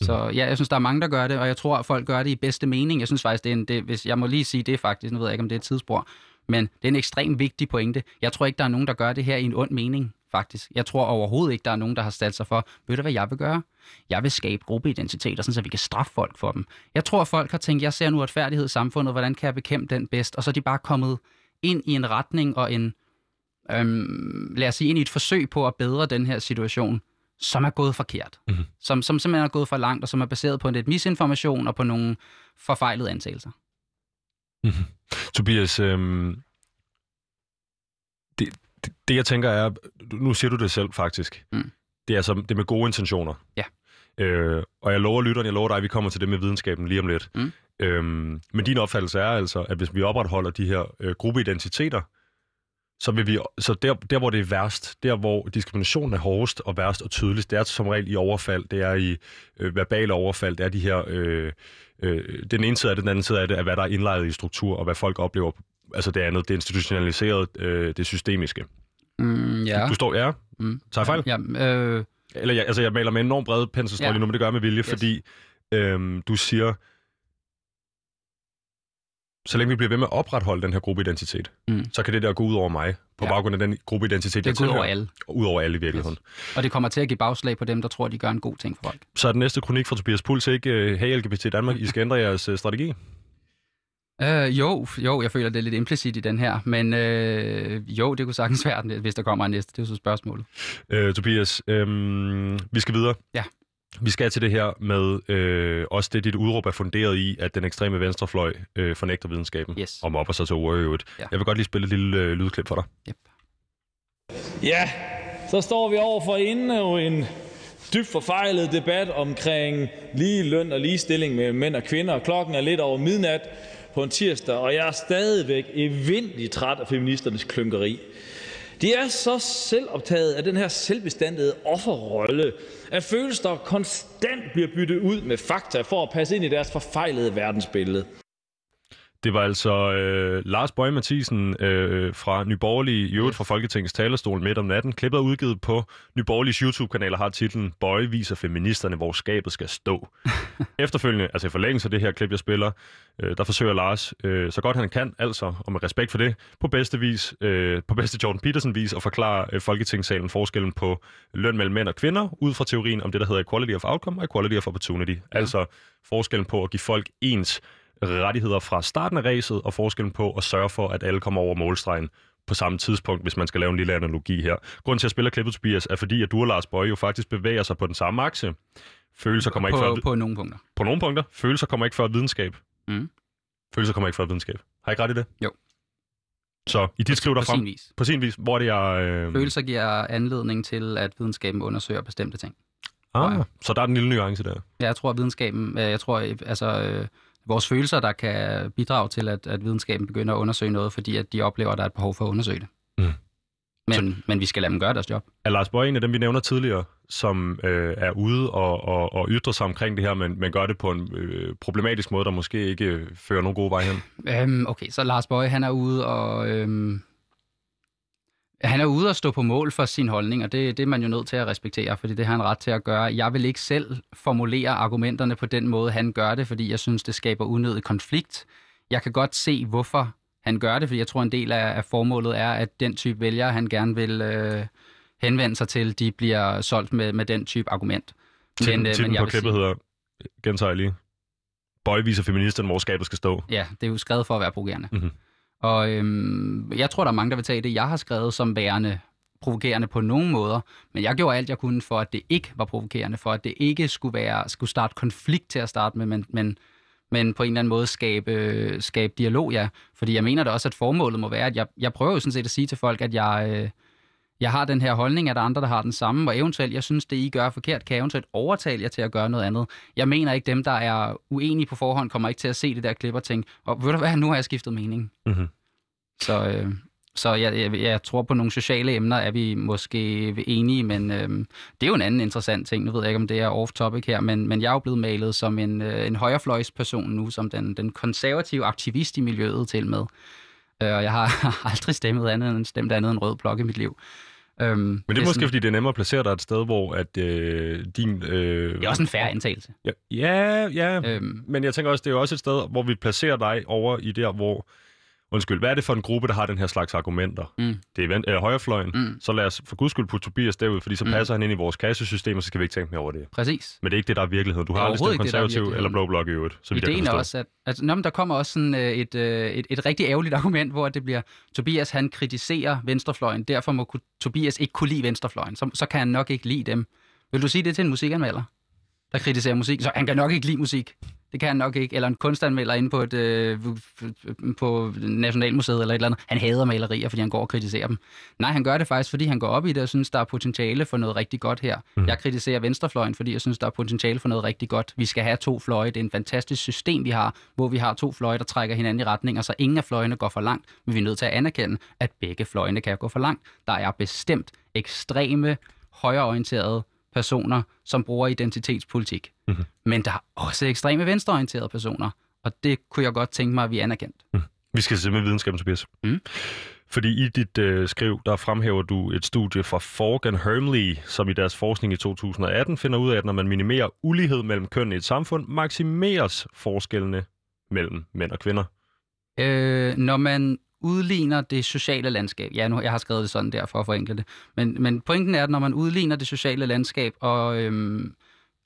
Så mhm. ja, jeg synes, der er mange, der gør det, og jeg tror, at folk gør det i bedste mening. Jeg synes faktisk, det er en, det, hvis jeg må lige sige det faktisk, nu ved jeg ikke, om det er et tidsspor, men det er en ekstremt vigtig pointe. Jeg tror ikke, der er nogen, der gør det her i en ond mening, faktisk. Jeg tror overhovedet ikke, der er nogen, der har sat sig for, ved du, hvad jeg vil gøre? Jeg vil skabe gruppeidentiteter, så vi kan straffe folk for dem. Jeg tror, folk har tænkt, jeg ser nu retfærdighed i samfundet, hvordan kan jeg bekæmpe den bedst? Og så er de bare kommet ind i en retning og en, øhm, lad os sige, ind i et forsøg på at bedre den her situation, som er gået forkert. Mm-hmm. Som, som simpelthen er gået for langt, og som er baseret på lidt misinformation og på nogle forfejlede antagelser. Mm-hmm. Tobias, øhm, det, det, det jeg tænker er, nu siger du det selv faktisk, mm. det er altså det med gode intentioner. Ja. Øh, og jeg lover lytteren, jeg lover dig, at vi kommer til det med videnskaben lige om lidt. Mm. Øhm, men din opfattelse er altså, at hvis vi opretholder de her øh, gruppeidentiteter, så vil vi, så der, der, hvor det er værst, der hvor diskrimination er hårdest og værst og tydeligst, det er som regel i overfald, det er i øh, verbale overfald, det er de her, øh, øh, den ene side af det, den anden side af det, er hvad der er indlejret i struktur, og hvad folk oplever, altså det andet, det institutionaliserede, øh, det systemiske. Mm, ja. Du, du står, ja, mm. tager fejl? Ja, øh... Eller jeg, altså jeg maler med enormt brede penselstrøg ja. nu, men det gør jeg med vilje, yes. fordi øh, du siger, så længe vi bliver ved med at opretholde den her gruppeidentitet, mm. så kan det der gå ud over mig, på ja. baggrund af den gruppeidentitet, det går ud over alle. Ud over alle i virkeligheden. Yes. Og det kommer til at give bagslag på dem, der tror, de gør en god ting for folk. Så er den næste kronik fra Tobias Puls ikke, uh, hey LGBT Danmark, I skal ændre jeres uh, strategi? Uh, jo, jo, jeg føler, det er lidt implicit i den her, men uh, jo, det kunne sagtens være, hvis der kommer en næste. Det er så spørgsmålet. Uh, Tobias, um, vi skal videre. Ja. Vi skal til det her med øh, også det, dit udråb er funderet i, at den ekstreme venstrefløj øh, fornægter videnskaben yes. og mobber sig til ord Ja. Jeg vil godt lige spille et lille øh, lydklip for dig. Yep. Ja, så står vi over for endnu en dybt forfejlet debat omkring lige løn og ligestilling med mænd og kvinder. Klokken er lidt over midnat på en tirsdag, og jeg er stadigvæk evindeligt træt af feministernes klynkeri. De er så selvoptaget af den her selvbestandede offerrolle, at følelser konstant bliver byttet ud med fakta for at passe ind i deres forfejlede verdensbillede. Det var altså øh, Lars Bøje Mathisen øh, fra Nyborgerlige, i øvrigt fra Folketingets talerstol midt om natten. Klippet er udgivet på Nyborgerliges YouTube-kanal og har titlen Bøje viser feministerne, hvor skabet skal stå. Efterfølgende, altså i forlængelse af det her klip, jeg spiller, øh, der forsøger Lars, øh, så godt han kan, altså, og med respekt for det, på bedste vis, øh, på bedste Jordan Peterson-vis, at forklare øh, Folketingssalen forskellen på løn mellem mænd og kvinder, ud fra teorien om det, der hedder equality of outcome og equality of opportunity. Ja. Altså forskellen på at give folk ens rettigheder fra starten af racet, og forskellen på at sørge for, at alle kommer over målstregen på samme tidspunkt, hvis man skal lave en lille analogi her. Grunden til, at jeg spiller klippet, Tobias, er fordi, at du og Lars Bøje jo faktisk bevæger sig på den samme akse. Følelser kommer på, ikke før... På nogle punkter. På nogle punkter. Følelser kommer ikke før videnskab. Mm. Følelser kommer ikke før videnskab. Har jeg ikke ret i det? Jo. Så i dit skriv der frem... På sin vis. På sin vis. Hvor det, jeg... Øh... Følelser giver anledning til, at videnskaben undersøger bestemte ting. Ah, så der er den lille nuance der. Ja, jeg tror, at videnskaben... Jeg tror, altså... Øh, vores følelser, der kan bidrage til, at, at videnskaben begynder at undersøge noget, fordi at de oplever, at der er et behov for at undersøge det. Mm. Men, så, men vi skal lade dem gøre deres job. Er Lars Bøge en af dem, vi nævner tidligere, som øh, er ude og, og, og ytrer sig omkring det her, men, men gør det på en øh, problematisk måde, der måske ikke fører nogen gode vej hen? Øhm, okay, så Lars Bøge, han er ude og... Øhm, Han er ude og stå på mål for sin holdning, og det, det er man jo nødt til at respektere, fordi det har han ret til at gøre. Jeg vil ikke selv formulere argumenterne på den måde, han gør det, fordi jeg synes, det skaber unødig konflikt. Jeg kan godt se, hvorfor han gør det, fordi jeg tror, en del af, af formålet er, at den type vælgere, han gerne vil øh, henvende sig til, de bliver solgt med, med den type argument. Men, øh, men jeg på klippet sige... hedder, gentager jeg lige, Bøj viser feministerne, hvor skabet skal stå. Ja, det er jo skrevet for at være provokerende. Mm-hmm. Og øhm, jeg tror, der er mange, der vil tage det, jeg har skrevet som værende provokerende på nogen måder, men jeg gjorde alt, jeg kunne for, at det ikke var provokerende, for at det ikke skulle, være, skulle starte konflikt til at starte med, men, men, men på en eller anden måde skabe, skabe dialog, ja. Fordi jeg mener da også, at formålet må være, at jeg, jeg prøver jo sådan set at sige til folk, at jeg, øh, jeg har den her holdning, at der er andre, der har den samme, og eventuelt, jeg synes, det I gør forkert, kan jeg eventuelt overtale jer til at gøre noget andet. Jeg mener ikke, dem, der er uenige på forhånd, kommer ikke til at se det der klip og tænke, og ved du hvad, nu har jeg skiftet mening. Mm-hmm. Så, øh, så jeg, jeg, jeg tror på nogle sociale emner er vi måske enige, men øh, det er jo en anden interessant ting. Nu ved jeg ikke, om det er off-topic her, men, men jeg er jo blevet malet som en, øh, en højrefløjsperson nu, som den, den konservative aktivist i miljøet til med. Øh, og jeg har aldrig stemmet andet end, stemt andet end rød blok i mit liv. Øhm, Men det er, det måske, sådan, fordi det er nemmere at placere dig et sted, hvor at øh, din... Øh, det er også en færre antagelse. Ja, ja, ja. Øhm, men jeg tænker også, det er også et sted, hvor vi placerer dig over i der, hvor Undskyld, hvad er det for en gruppe, der har den her slags argumenter? Mm. Det er øh, højrefløjen. Mm. Så lad os for guds skyld putte Tobias derud, fordi så mm. passer han ind i vores kassesystem, og så skal vi ikke tænke mere over det. Præcis. Men det er ikke det, der er virkeligheden. Du har aldrig stemt konservativ det, eller blå blok i øvrigt. Så Ideen er også, at altså, når der kommer også sådan, øh, et, øh, et, et rigtig ærgerligt argument, hvor det bliver, Tobias han kritiserer venstrefløjen, derfor må Tobias ikke kunne lide venstrefløjen. Så, så kan han nok ikke lide dem. Vil du sige det til en musikanmelder, der kritiserer musik? Så han kan nok ikke lide musik. Det kan han nok ikke. Eller en kunstanmelder inde på, et, øh, på Nationalmuseet eller et eller andet. Han hader malerier, fordi han går og kritiserer dem. Nej, han gør det faktisk, fordi han går op i det og synes, der er potentiale for noget rigtig godt her. Mm. Jeg kritiserer venstrefløjen, fordi jeg synes, der er potentiale for noget rigtig godt. Vi skal have to fløje. Det er en fantastisk system, vi har, hvor vi har to fløje, der trækker hinanden i retning, og så ingen af fløjene går for langt. Men vi er nødt til at anerkende, at begge fløjene kan gå for langt. Der er bestemt ekstreme, højreorienterede personer, som bruger identitetspolitik. Mm-hmm. Men der er også ekstreme venstreorienterede personer, og det kunne jeg godt tænke mig, at vi anerkendt. Mm. Vi skal se med videnskaben, Tobias. Mm. Fordi i dit øh, skriv, der fremhæver du et studie fra Forgan Hermley, som i deres forskning i 2018 finder ud af, at når man minimerer ulighed mellem køn i et samfund, maksimeres forskellene mellem mænd og kvinder. Øh, når man udligner det sociale landskab. Ja, nu jeg har skrevet det sådan der for at forenkle det. Men, men pointen er, at når man udligner det sociale landskab og øhm,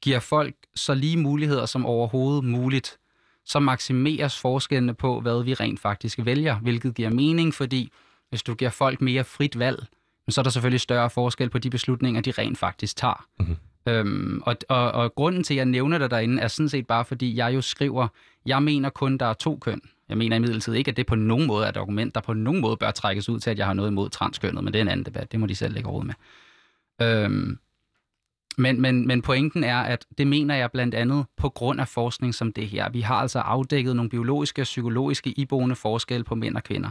giver folk så lige muligheder som overhovedet muligt, så maksimeres forskellene på, hvad vi rent faktisk vælger, hvilket giver mening, fordi hvis du giver folk mere frit valg, så er der selvfølgelig større forskel på de beslutninger, de rent faktisk tager. Mm-hmm. Øhm, og, og, og grunden til, at jeg nævner det derinde, er sådan set bare, fordi jeg jo skriver, jeg mener kun, der er to køn. Jeg mener imidlertid ikke, at det på nogen måde er et argument, der på nogen måde bør trækkes ud til, at jeg har noget imod transkønnet, men det er en anden debat. Det må de selv lægge råd med. Øhm, men, men, men pointen er, at det mener jeg blandt andet på grund af forskning som det her. Vi har altså afdækket nogle biologiske og psykologiske iboende forskelle på mænd og kvinder.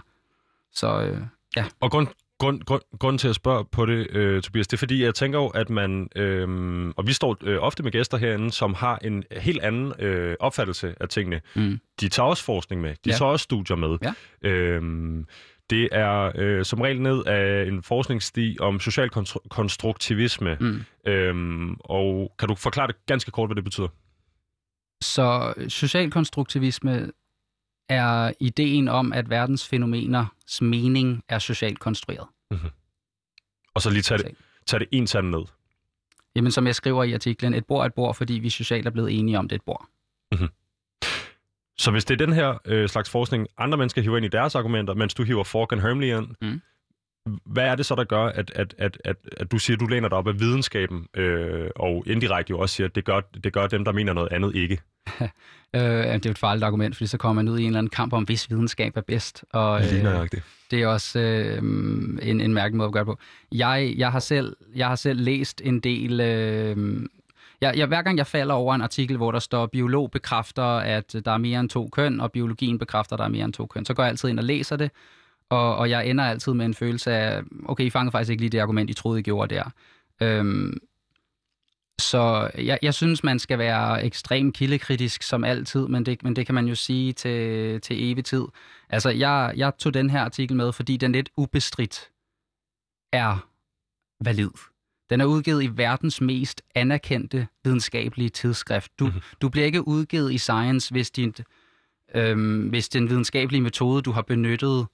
Så øh, ja. Og grund, grund, grund, grund til at spørge på det, øh, Tobias, det er fordi, jeg tænker jo, at man, øh, og vi står øh, ofte med gæster herinde, som har en helt anden øh, opfattelse af tingene. Mm. De tager også forskning med, de ja. tager også studier med. Ja. Øh, det er øh, som regel ned af en forskningssti om social konstruktivisme. Mm. Øhm, og kan du forklare det ganske kort, hvad det betyder? Så social konstruktivisme er ideen om, at verdens fænomeners mening er socialt konstrueret. Mm-hmm. Og så lige tage det, tage det en sand ned. Jamen, som jeg skriver i artiklen, et bord er et bord, fordi vi socialt er blevet enige om, det er et bord. Mm-hmm. Så hvis det er den her øh, slags forskning, andre mennesker hiver ind i deres argumenter, mens du hiver Fork and Hermley ind, mm. Hvad er det så, der gør, at, at, at, at, at du siger, at du læner dig op af videnskaben, øh, og indirekte jo også siger, at det gør, det gør dem, der mener noget andet, ikke? øh, det er jo et farligt argument, fordi så kommer man ud i en eller anden kamp om, hvis videnskab er bedst. Og, øh, det. det er også øh, en, en mærkelig måde at gøre det på. Jeg, jeg, har selv, jeg har selv læst en del... Øh, jeg, jeg, hver gang jeg falder over en artikel, hvor der står, biolog bekræfter, at der er mere end to køn, og biologien bekræfter, at der er mere end to køn, så går jeg altid ind og læser det, og, og jeg ender altid med en følelse af, okay, I fangede faktisk ikke lige det argument, I troede, I gjorde der. Øhm, så jeg, jeg synes, man skal være ekstremt kildekritisk som altid, men det, men det kan man jo sige til, til evig tid. Altså, jeg, jeg tog den her artikel med, fordi den lidt ubestridt er valid. Den er udgivet i verdens mest anerkendte videnskabelige tidsskrift. Du, mm-hmm. du bliver ikke udgivet i Science, hvis, din, øhm, hvis den videnskabelige metode, du har benyttet,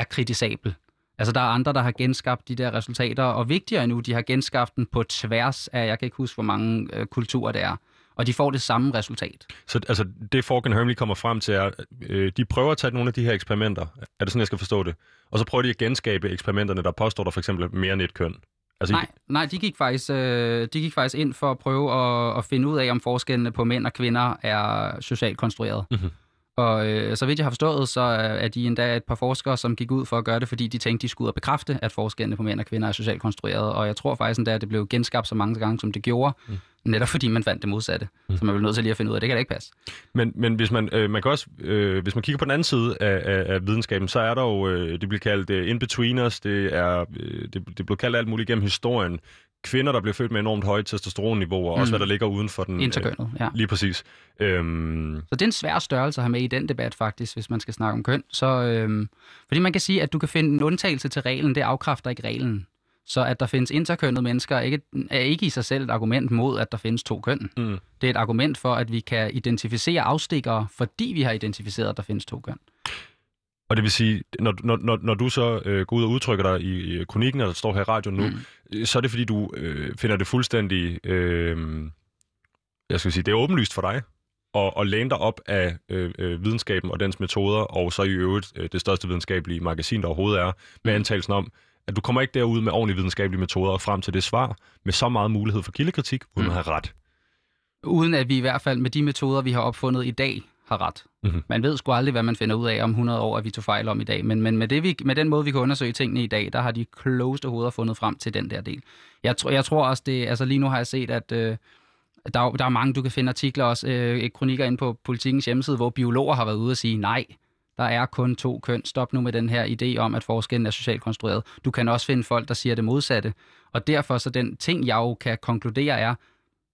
er kritisabel. Altså, der er andre, der har genskabt de der resultater, og vigtigere endnu, de har genskabt den på tværs af, jeg kan ikke huske, hvor mange øh, kulturer det er. Og de får det samme resultat. Så altså, det Forken Hermley kommer frem til er, øh, de prøver at tage nogle af de her eksperimenter. Er det sådan, jeg skal forstå det? Og så prøver de at genskabe eksperimenterne, der påstår der for eksempel mere end et køn. Altså, nej, nej, de gik, faktisk, øh, de gik faktisk ind for at prøve at, at finde ud af, om forskellene på mænd og kvinder er socialt konstrueret. Mm-hmm. Og øh, så vidt jeg har forstået, så er de endda et par forskere, som gik ud for at gøre det, fordi de tænkte, de skulle ud og bekræfte, at forskellene på mænd og kvinder er socialt konstrueret. Og jeg tror faktisk endda, at det blev genskabt så mange gange, som det gjorde. Mm. Netop fordi man fandt det modsatte. Mm. Så man blev nødt til lige at finde ud af, det kan da ikke passe. Men, men hvis man, øh, man kan også, øh, hvis man kigger på den anden side af, af, af videnskaben, så er der jo, øh, det bliver kaldt uh, in-betweeners, det er, øh, det, det bliver kaldt alt muligt gennem historien kvinder, der bliver født med enormt høje testosteronniveauer, og mm. også hvad der ligger uden for den. Interkønnet, ja. Lige præcis. Øhm... Så det er en svær størrelse at have med i den debat faktisk, hvis man skal snakke om køn. Så, øhm... Fordi man kan sige, at du kan finde en undtagelse til reglen, det afkræfter ikke reglen. Så at der findes interkønnede mennesker er ikke, er ikke i sig selv et argument mod, at der findes to køn. Mm. Det er et argument for, at vi kan identificere afstikkere, fordi vi har identificeret, at der findes to køn. Og det vil sige, når, når, når, når du så øh, går ud og udtrykker dig i, i kronikken, der står her i radioen nu, mm. Så er det fordi, du øh, finder det fuldstændig... Øh, jeg skal sige, det er åbenlyst for dig at, at læne dig op af øh, øh, videnskaben og dens metoder, og så i øvrigt øh, det største videnskabelige magasin, der overhovedet er, med mm. antagelsen om, at du kommer ikke derud med ordentlige videnskabelige metoder og frem til det svar, med så meget mulighed for kildekritik, uden mm. at have ret. Uden at vi i hvert fald med de metoder, vi har opfundet i dag, har ret. Mm-hmm. Man ved sgu aldrig, hvad man finder ud af om 100 år, at vi tog fejl om i dag. Men, men med, det, vi, med den måde, vi kan undersøge tingene i dag, der har de klogeste hoveder fundet frem til den der del. Jeg, tr- jeg tror også, det, altså lige nu har jeg set, at øh, der, der er mange, du kan finde artikler også, øh, kronikker ind på politikens hjemmeside, hvor biologer har været ude og sige, nej, der er kun to køn. Stop nu med den her idé om, at forskellen er socialt konstrueret. Du kan også finde folk, der siger det modsatte. Og derfor så den ting, jeg jo kan konkludere er,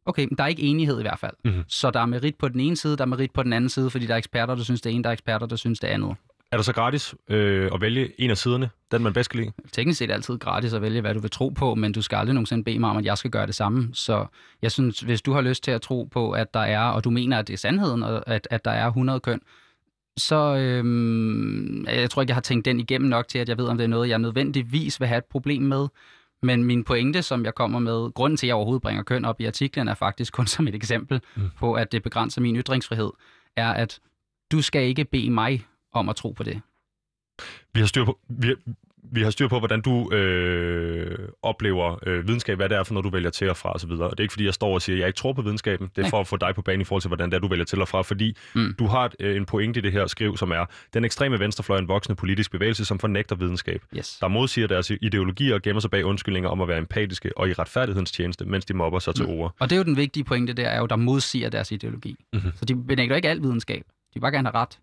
Okay, men der er ikke enighed i hvert fald. Mm-hmm. Så der er merit på den ene side, der er merit på den anden side, fordi der er eksperter, der synes det ene, der er eksperter, der synes det andet. Er det så gratis øh, at vælge en af siderne, den man bedst kan lide? Teknisk set er det altid gratis at vælge, hvad du vil tro på, men du skal aldrig nogensinde bede mig om, at jeg skal gøre det samme. Så jeg synes, hvis du har lyst til at tro på, at der er, og du mener, at det er sandheden, og at, at der er 100 køn, så øhm, jeg tror ikke, jeg har tænkt den igennem nok til, at jeg ved, om det er noget, jeg nødvendigvis vil have et problem med. Men min pointe, som jeg kommer med, grunden til, at jeg overhovedet bringer køn op i artiklen, er faktisk kun som et eksempel mm. på, at det begrænser min ytringsfrihed, er, at du skal ikke bede mig om at tro på det. Vi har styr på, vi, vi har styr på, hvordan du øh, oplever øh, videnskab, hvad det er for noget, du vælger til og fra osv. Og det er ikke, fordi jeg står og siger, at jeg ikke tror på videnskaben. Det er for at få dig på banen i forhold til, hvordan det er, du vælger til og fra. Fordi mm. du har øh, en pointe i det her skriv, som er, den ekstreme venstrefløj er en voksende politisk bevægelse, som fornægter videnskab. Yes. Der modsiger deres ideologier og gemmer sig bag undskyldninger om at være empatiske og i retfærdighedens tjeneste, mens de mobber sig mm. til ord. Og det er jo den vigtige pointe, der er jo, der modsiger deres ideologi. Mm-hmm. Så de benægter ikke al videnskab. De vil bare gerne have ret.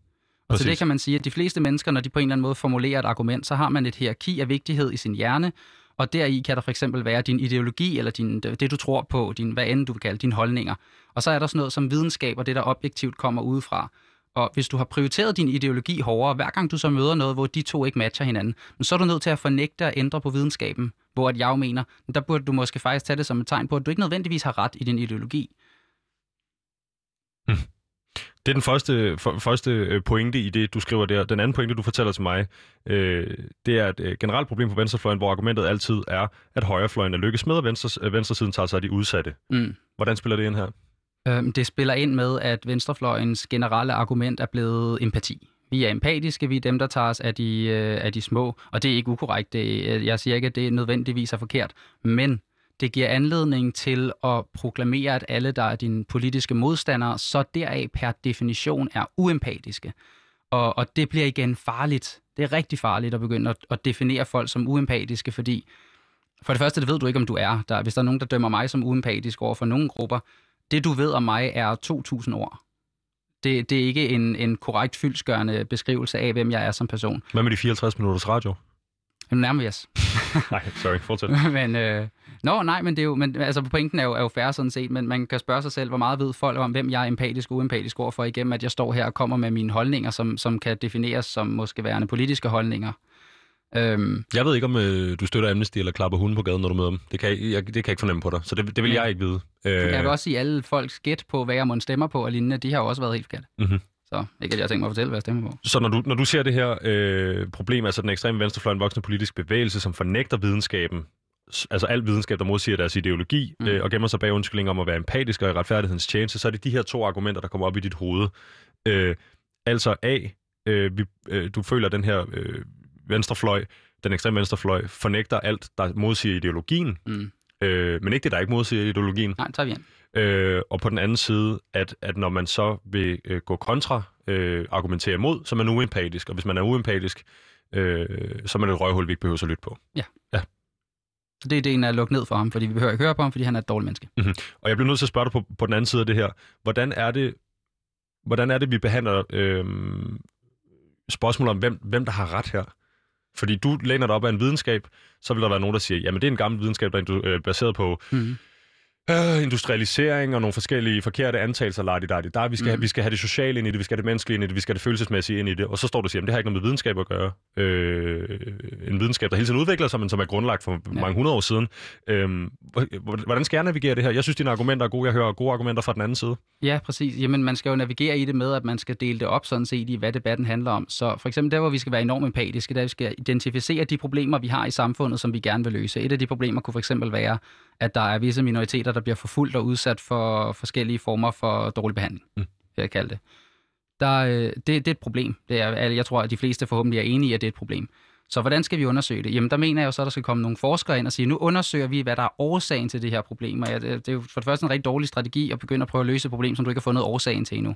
Og til det kan man sige, at de fleste mennesker, når de på en eller anden måde formulerer et argument, så har man et hierarki af vigtighed i sin hjerne, og deri kan der for eksempel være din ideologi, eller din, det, du tror på, din, hvad end du vil kalde dine holdninger. Og så er der sådan noget som videnskab, og det, der objektivt kommer udefra. Og hvis du har prioriteret din ideologi hårdere, hver gang du så møder noget, hvor de to ikke matcher hinanden, så er du nødt til at fornægte at ændre på videnskaben. Hvor at jeg mener, der burde du måske faktisk tage det som et tegn på, at du ikke nødvendigvis har ret i din ideologi. Hmm. Det er den første, for, første øh, pointe i det, du skriver der. Den anden pointe, du fortæller til mig, øh, det er et øh, generelt problem på venstrefløjen, hvor argumentet altid er, at højrefløjen er lykkes med, og venstre, øh, venstresiden tager sig af de udsatte. Mm. Hvordan spiller det ind her? Øhm, det spiller ind med, at venstrefløjens generelle argument er blevet empati. Vi er empatiske, vi er dem, der tager os af de, af de små, og det er ikke ukorrekt. Det, jeg siger ikke, at det nødvendigvis er forkert, men det giver anledning til at proklamere, at alle, der er dine politiske modstandere, så deraf per definition er uempatiske. Og, og det bliver igen farligt. Det er rigtig farligt at begynde at, at definere folk som uempatiske, fordi for det første, det ved du ikke, om du er. Der, hvis der er nogen, der dømmer mig som uempatisk over for nogle grupper, det du ved om mig er 2.000 år. Det, det er ikke en, en korrekt fyldsgørende beskrivelse af, hvem jeg er som person. Hvad med de 54 minutters radio? Nærmer vi os. nej, sorry, fortsæt. men, øh, nå, nej, men det er jo, men, altså pointen er jo, er jo færre sådan set, men man kan spørge sig selv, hvor meget ved folk om, hvem jeg er empatisk og uempatisk overfor, igennem at jeg står her og kommer med mine holdninger, som, som kan defineres som måske værende politiske holdninger. Øhm, Jeg ved ikke, om øh, du støtter Amnesty eller klapper hunden på gaden, når du møder dem. Det kan jeg, jeg, det kan jeg ikke fornemme på dig, så det, det vil Ja. jeg ikke vide. Øh, jeg vil også sige, alle folks gæt på, hvad jeg må stemmer på og lignende, de har jo også været helt forkert. Mhm. Så ikke, at jeg tænker mig at fortælle, hvad jeg stemmer på. Så når du, når du ser det her øh, problem, altså den ekstreme venstrefløj, en voksende politisk bevægelse, som fornægter videnskaben, altså al videnskab, der modsiger deres ideologi, mm. Øh, og gemmer sig bag undskyldninger om at være empatisk og i retfærdighedens tjeneste, så er det de her to argumenter, der kommer op i dit hoved. Øh, altså A, øh, vi, øh, du føler, den her øh, venstrefløj, den ekstreme venstrefløj, fornægter alt, der modsiger ideologien, Mm. øh, men ikke det, der ikke modsiger ideologien. Nej, tager vi ind. Øh, og på den anden side, at, at når man så vil øh, gå kontra, øh, argumentere imod, så er man uempatisk. Og hvis man er uempatisk, øh, så er man et røghul, vi ikke behøver at lytte på. Så det er ideen af at lukke ned for ham, fordi vi behøver ikke høre på ham, fordi han er et dårligt menneske. Og jeg bliver nødt til at spørge dig på, på den anden side af det her. Hvordan er det, hvordan er det vi behandler øh, spørgsmål om, hvem, hvem der har ret her? Fordi du læner dig op af en videnskab, så vil der være nogen, der siger, jamen det er en gammel videnskab, der er øh, baseret på Mm. Øh, industrialisering og nogle forskellige forkerte antagelser, ladi, dadi, der. Vi skal, mm. Mhm. vi skal have det sociale ind i det, vi skal have det menneskelige ind i det, vi skal have det følelsesmæssige ind i det. Og så står du og siger, at det har ikke noget med videnskab at gøre. Øh, en videnskab, der hele tiden udvikler sig, men som er grundlagt for. Ja. mange hundrede år siden. Øh, hvordan skal jeg navigere det her? Jeg synes, dine argumenter er gode. Jeg hører gode argumenter fra den anden side. Ja, præcis. Jamen, man skal jo navigere i det med, at man skal dele det op sådan set i, hvad debatten handler om. Så for eksempel der, hvor vi skal være enormt empatiske, der vi skal identificere de problemer, vi har i samfundet, som vi gerne vil løse. Et af de problemer kunne for eksempel være, at der er visse minoriteter, der bliver forfulgt og udsat for forskellige former for dårlig behandling, Mm. vil jeg kalde det. Der, øh, det, det er et problem. Det er, jeg tror, at de fleste forhåbentlig er enige i, at det er et problem. Så hvordan skal vi undersøge det? Jamen, der mener jeg jo så, at der skal komme nogle forskere ind og sige, nu undersøger vi, hvad der er årsagen til det her problem. Og ja, det, det er jo for det første en rigtig dårlig strategi at begynde at prøve at løse et problem, som du ikke har fundet årsagen til endnu.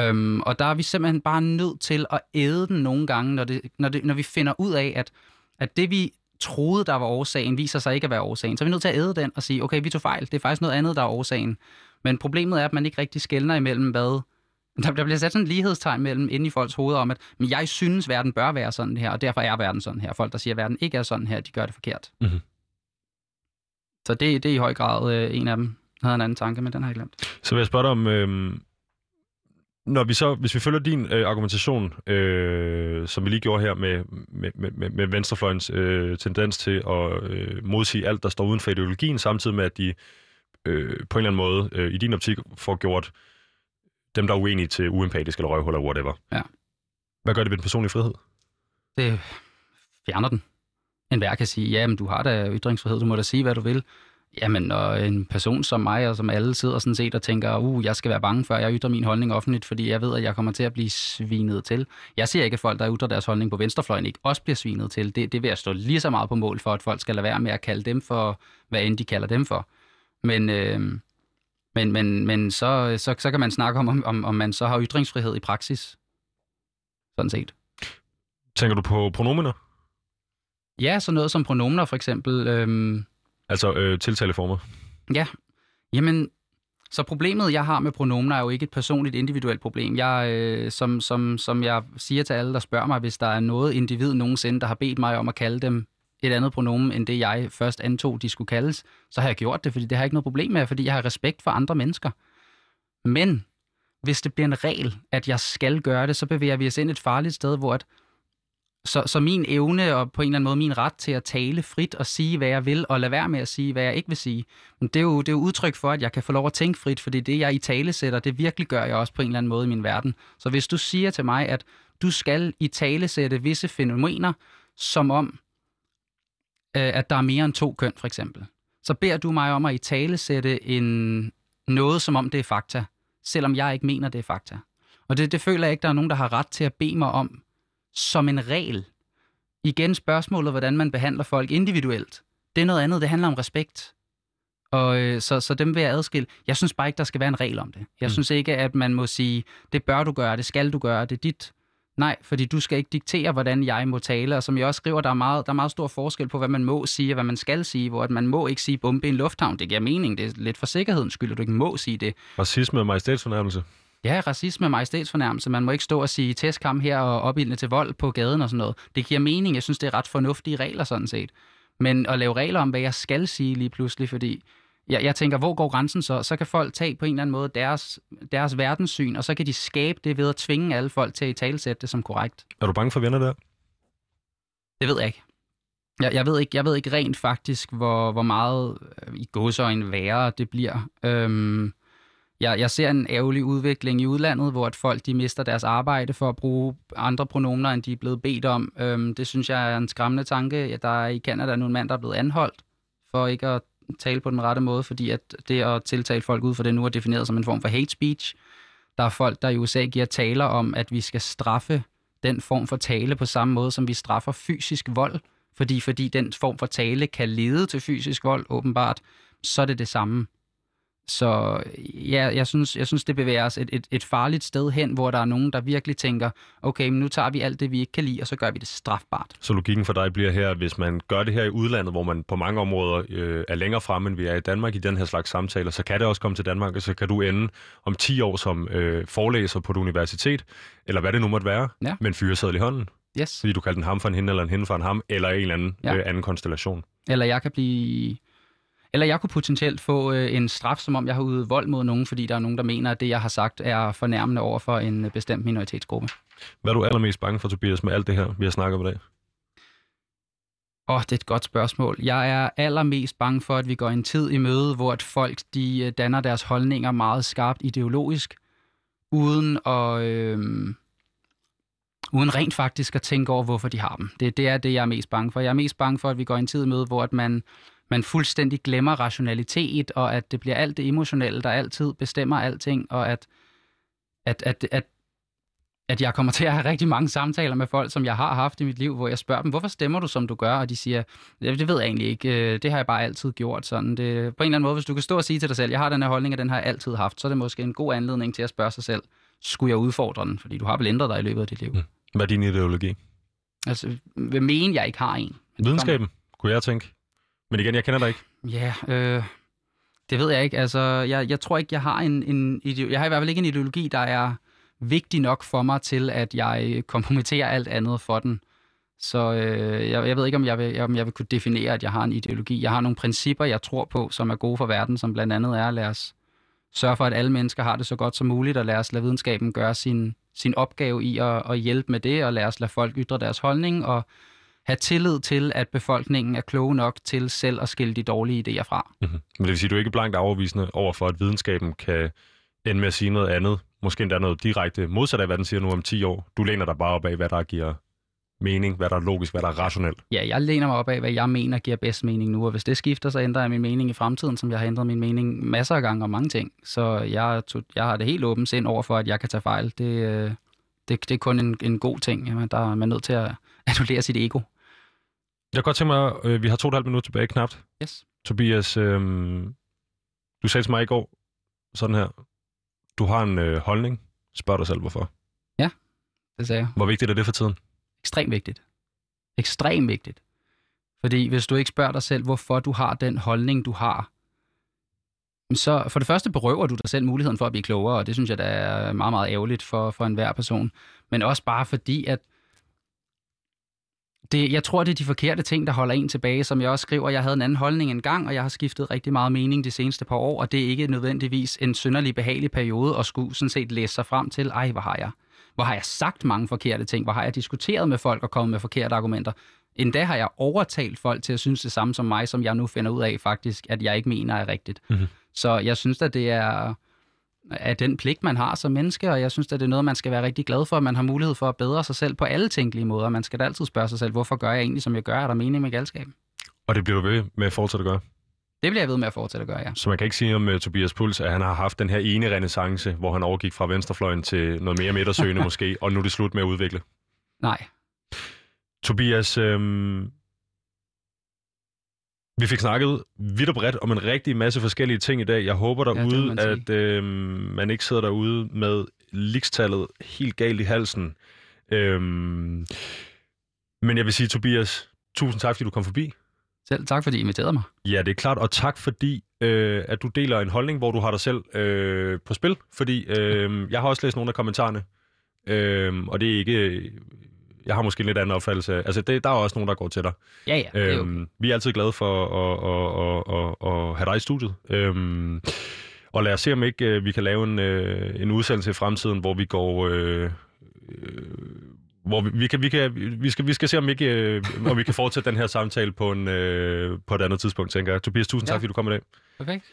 Øhm, og der er vi simpelthen bare nødt til at æde den nogle gange, når, det, når, det, når vi finder ud af, at, at det vi troede, der var årsagen, viser sig ikke at være årsagen. Så er vi nødt til at æde den og sige, okay, vi tog fejl. Det er faktisk noget andet, der er årsagen. Men problemet er, at man ikke rigtig skældner imellem, hvad... Der, der bliver sat sådan en lighedstegn mellem inde i folks hoveder om, at men jeg synes, verden bør være sådan her, og derfor er verden sådan her. Folk, der siger, at verden ikke er sådan her, de gør det forkert. Mhm. Så det, det er i høj grad øh, en af dem. Jeg havde en anden tanke, men den har jeg glemt. Så vil jeg spørge dig om, øh, når vi så, hvis vi følger din øh, argumentation, øh, som vi lige gjorde her med, med, med, med- venstrefløjens øh, tendens til at øh, modsige alt, der står uden for ideologien, samtidig med, at de øh, på en eller anden måde øh, i din optik får gjort dem, der er uenige til uempatiske eller røvhuller, whatever. Ja. Hvad gør det ved den personlige frihed? det fjerner den. En hver kan sige, ja, men du har da ytringsfrihed, du må da sige, hvad du vil. Jamen, når en person som mig, og som alle sidder sådan set og tænker, uh, jeg skal være bange, før jeg ytrer min holdning offentligt, fordi jeg ved, at jeg kommer til at blive svinet til. Jeg siger ikke, at folk, der ytrer deres holdning på venstrefløjen, ikke også bliver svinet til. Det, det vil jeg stå lige så meget på mål for, at folk skal lade være med at kalde dem for, hvad end de kalder dem for. Men, øh, men, men, men så, så, så kan man snakke om, om, om man så har ytringsfrihed i praksis. Sådan set. Tænker du på pronomener? Ja, så noget som pronomener for eksempel. Øhm, Altså øh, tiltaleformer? ja, jamen, så problemet, jeg har med pronomener, er jo ikke et personligt, individuelt problem. Jeg, øh, som, som, som jeg siger til alle, der spørger mig, hvis der er noget individ nogensinde, der har bedt mig om at kalde dem et andet pronomen, end det jeg først antog, de skulle kaldes, så har jeg gjort det, fordi det har jeg ikke noget problem med, fordi jeg har respekt for andre mennesker. Men hvis det bliver en regel, at jeg skal gøre det, så bevæger vi os ind et farligt sted, hvor at så, så min evne og på en eller anden måde min ret til at tale frit og sige, hvad jeg vil, og lade være med at sige, hvad jeg ikke vil sige, men det er jo, det er jo udtryk for, at jeg kan få lov at tænke frit, fordi det, jeg i tale sætter, det virkelig gør jeg også på en eller anden måde i min verden. Så hvis du siger til mig, at du skal i tale sætte visse fænomener, som om, øh, at der er mere end to køn, for eksempel, så beder du mig om at i tale sætte en, noget, som om det er fakta, selvom jeg ikke mener, det er fakta. Og det, det føler jeg ikke, der er nogen, der har ret til at bede mig om, som en regel. Igen spørgsmålet, hvordan man behandler folk individuelt. Det er noget andet, det handler om respekt. Og øh, så, så dem vil jeg adskille. Jeg synes bare ikke, der skal være en regel om det. Jeg Mm. synes ikke, at man må sige, det bør du gøre, det skal du gøre, det er dit. Nej, fordi du skal ikke diktere, hvordan jeg må tale. Og som jeg også skriver, der er meget, der er meget stor forskel på, hvad man må sige og hvad man skal sige. Hvor at man må ikke sige bombe i en lufthavn. Det giver mening. Det er lidt for sikkerhedens skyld, at du ikke må sige det. Racisme og majestætsfornærmelse? Ja, racisme og majestætsfornærmelse. Man må ikke stå og sige tæskham her og opildne til vold på gaden og sådan noget. Det giver mening. Jeg synes, det er ret fornuftige regler sådan set. Men at lave regler om, hvad jeg skal sige lige pludselig, fordi jeg, jeg tænker, hvor går grænsen så? Så kan folk tage på en eller anden måde deres, deres verdenssyn, og så kan de skabe det ved at tvinge alle folk til at italesætte det som korrekt. Er du bange for venner der? Det ved jeg ikke. Jeg, jeg, ved ikke, jeg ved ikke rent faktisk, hvor, hvor meget øh, i godsøjne værre det bliver. Øhm, jeg, jeg ser en ærgerlig udvikling i udlandet, hvor at folk de mister deres arbejde for at bruge andre pronomer, end de er blevet bedt om. Øhm, det synes jeg er en skræmmende tanke. Der er i Canada en mand, der er blevet anholdt for ikke at tale på den rette måde, fordi at det at tiltale folk ud for det nu er defineret som en form for hate speech. Der er folk, der i USA giver taler om, at vi skal straffe den form for tale på samme måde, som vi straffer fysisk vold. Fordi, fordi den form for tale kan lede til fysisk vold, åbenbart, så er det det samme. Så ja, jeg synes, jeg synes det bevæger os et, et, et farligt sted hen, hvor der er nogen, der virkelig tænker, okay, men nu tager vi alt det, vi ikke kan lide, og så gør vi det strafbart. Så logikken for dig bliver her, at hvis man gør det her i udlandet, hvor man på mange områder øh, er længere fremme, end vi er i Danmark i den her slags samtaler, så kan det også komme til Danmark, og så kan du ende om 10 år som øh, forelæser på et universitet, eller hvad det nu måtte være, Ja. med en fyreseddel i hånden. Yes. Fordi du kalder den ham for en hende, eller en hende for en ham, eller en eller anden, Ja. øh, anden konstellation. Eller jeg kan blive... Eller jeg kunne potentielt få øh, en straf, som om jeg har ude vold mod nogen, fordi der er nogen, der mener, at det, jeg har sagt, er fornærmende over for en øh, bestemt minoritetsgruppe. Hvad er du allermest bange for, Tobias, med alt det her, vi har snakket om i dag? Åh, oh, det er et godt spørgsmål. Jeg er allermest bange for, at vi går en tid i møde, hvor at folk de øh, danner deres holdninger meget skarpt ideologisk, uden at, øh, uden rent faktisk at tænke over, hvorfor de har dem. Det, det er det, jeg er mest bange for. Jeg er mest bange for, at vi går en tid i møde, hvor at man, man fuldstændig glemmer rationalitet, og at det bliver alt det emotionelle, der altid bestemmer alting, og at, at, at, at at jeg kommer til at have rigtig mange samtaler med folk, som jeg har haft i mit liv, hvor jeg spørger dem, hvorfor stemmer du, som du gør? Og de siger, "Ja, det ved jeg egentlig ikke, Øh, det har jeg bare altid gjort sådan. Det, på en eller anden måde, hvis du kan stå og sige til dig selv, jeg har den her holdning, og den har jeg altid haft, så er det måske en god anledning til at spørge sig selv, skulle jeg udfordre den? Fordi du har vel ændret dig i løbet af dit liv. Mm. Hvad er din ideologi? Altså, vil mene, jeg ikke har en. Videnskaben, kunne jeg tænke. Men igen, jeg kender dig ikke. Ja, øh, det ved jeg ikke. Altså, jeg, jeg tror ikke, jeg har en, en ideo- Jeg har i hvert fald ikke en ideologi, der er vigtig nok for mig til, at jeg kompromitterer alt andet for den. Så øh, jeg, jeg ved ikke, om jeg, vil, om jeg vil kunne definere, at jeg har en ideologi. Jeg har nogle principper, jeg tror på, som er gode for verden, som blandt andet er, lad os sørge for, at alle mennesker har det så godt som muligt, og lad os lade videnskaben gøre sin, sin opgave i at, at hjælpe med det, og lad os lade folk ytre deres holdning, og have tillid til, at befolkningen er kloge nok til selv at skille de dårlige idéer fra. Mm-hmm. Men det vil sige, at du er ikke blankt afvisende over for, at videnskaben kan ende med at sige noget andet. Måske endda noget direkte modsat af, hvad den siger nu om 10 år. Du læner dig bare op af, hvad der giver mening, hvad der er logisk, hvad der er rationelt. Ja, jeg læner mig op af, hvad jeg mener giver bedst mening nu, og hvis det skifter, så ændrer jeg min mening i fremtiden, som jeg har ændret min mening masser af gange om mange ting. Så jeg, jeg har det helt åbent sind over for, at jeg kan tage fejl. Det, øh, det, det er kun en, en god ting. Jamen, der er man nødt til at annullere sit ego. Jeg kan godt tænke mig, øh, vi har to og et halvt minut tilbage knapt. Yes. Tobias, øh, du sagde til mig i går sådan her. Du har en øh, holdning. Spørg dig selv, hvorfor. Det sagde jeg. Hvor vigtigt er det for tiden? Ekstremt vigtigt. Ekstremt vigtigt. Fordi hvis du ikke spørger dig selv, hvorfor du har den holdning, du har, så for det første berøver du dig selv muligheden for at blive klogere, og det synes jeg, der er meget, meget ærgerligt for, for enhver person. Men også bare fordi, at det, jeg tror, det er de forkerte ting, der holder en tilbage, som jeg også skriver. Jeg havde en anden holdning engang, og jeg har skiftet rigtig meget mening de seneste par år, og det er ikke nødvendigvis en synderlig behagelig periode at skulle sådan set læse sig frem til, ej, hvor har jeg, hvor har jeg sagt mange forkerte ting, hvor har jeg diskuteret med folk og kommet med forkerte argumenter. Endda har jeg overtalt folk til at synes det samme som mig, som jeg nu finder ud af faktisk, at jeg ikke mener er rigtigt. Mhm. Så jeg synes, at det er, er den pligt, man har som menneske, og jeg synes, at det er noget, man skal være rigtig glad for, at man har mulighed for at bedre sig selv på alle tænkelige måder. Man skal da altid spørge sig selv, hvorfor gør jeg egentlig, som jeg gør? Er der mening med galskab? Og det bliver du ved med at fortsætte at gøre. Det bliver jeg ved med at fortsætte at gøre, ja. Så man kan ikke sige om uh, Tobias Puls, at han har haft den her ene renaissance, hvor han overgik fra venstrefløjen til noget mere midtersøgende måske, og nu er det slut med at udvikle. Nej. Tobias, øhm, vi fik snakket vidt og bredt om en rigtig masse forskellige ting i dag. Jeg håber derude, ja, at øhm, man ikke sidder derude med likstallet helt galt i halsen. Øhm, men jeg vil sige, Tobias, tusind tak, fordi du kom forbi. Selv tak, fordi I inviterede mig. Ja, det er klart, og tak fordi, øh, at du deler en holdning, hvor du har dig selv øh, på spil. Fordi øh, jeg har også læst nogle af kommentarerne, øh, og det er ikke... Jeg har måske en lidt anden opfattelse. Altså, det, der er også nogen, der går til dig. Ja, ja. Det er Øhm, vi er altid glade for at, at, at, at, at have dig i studiet. Øhm, og lad os se, om ikke øh, vi kan lave en, øh, en udsendelse i fremtiden, hvor vi går... Øh, øh, hvor vi, vi, kan, vi, kan, vi, skal, vi skal se, om, ikke, øh, om vi kan fortsætte den her samtale på, en, øh, på et andet tidspunkt, tænker jeg. Tobias, tusind ja. tak, fordi du kom i dag. Perfekt.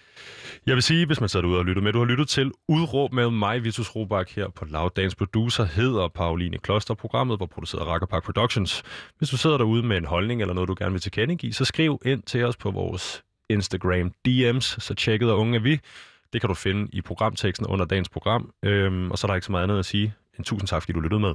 Jeg vil sige, hvis man sidder derude og lytter med, du har lyttet til Udråb med mig, Vitus Robak, her på Loud. Dagens producer hedder Pauline Kloster. Programmet var produceret af Racker Park Productions. Hvis du sidder derude med en holdning eller noget, du gerne vil tilkendegive, så skriv ind til os på vores Instagram DM's, så tjekket og unge er vi. Det kan du finde i programteksten under dagens program. Øhm, og så er der ikke så meget andet at sige. En tusind tak, fordi du lyttede med.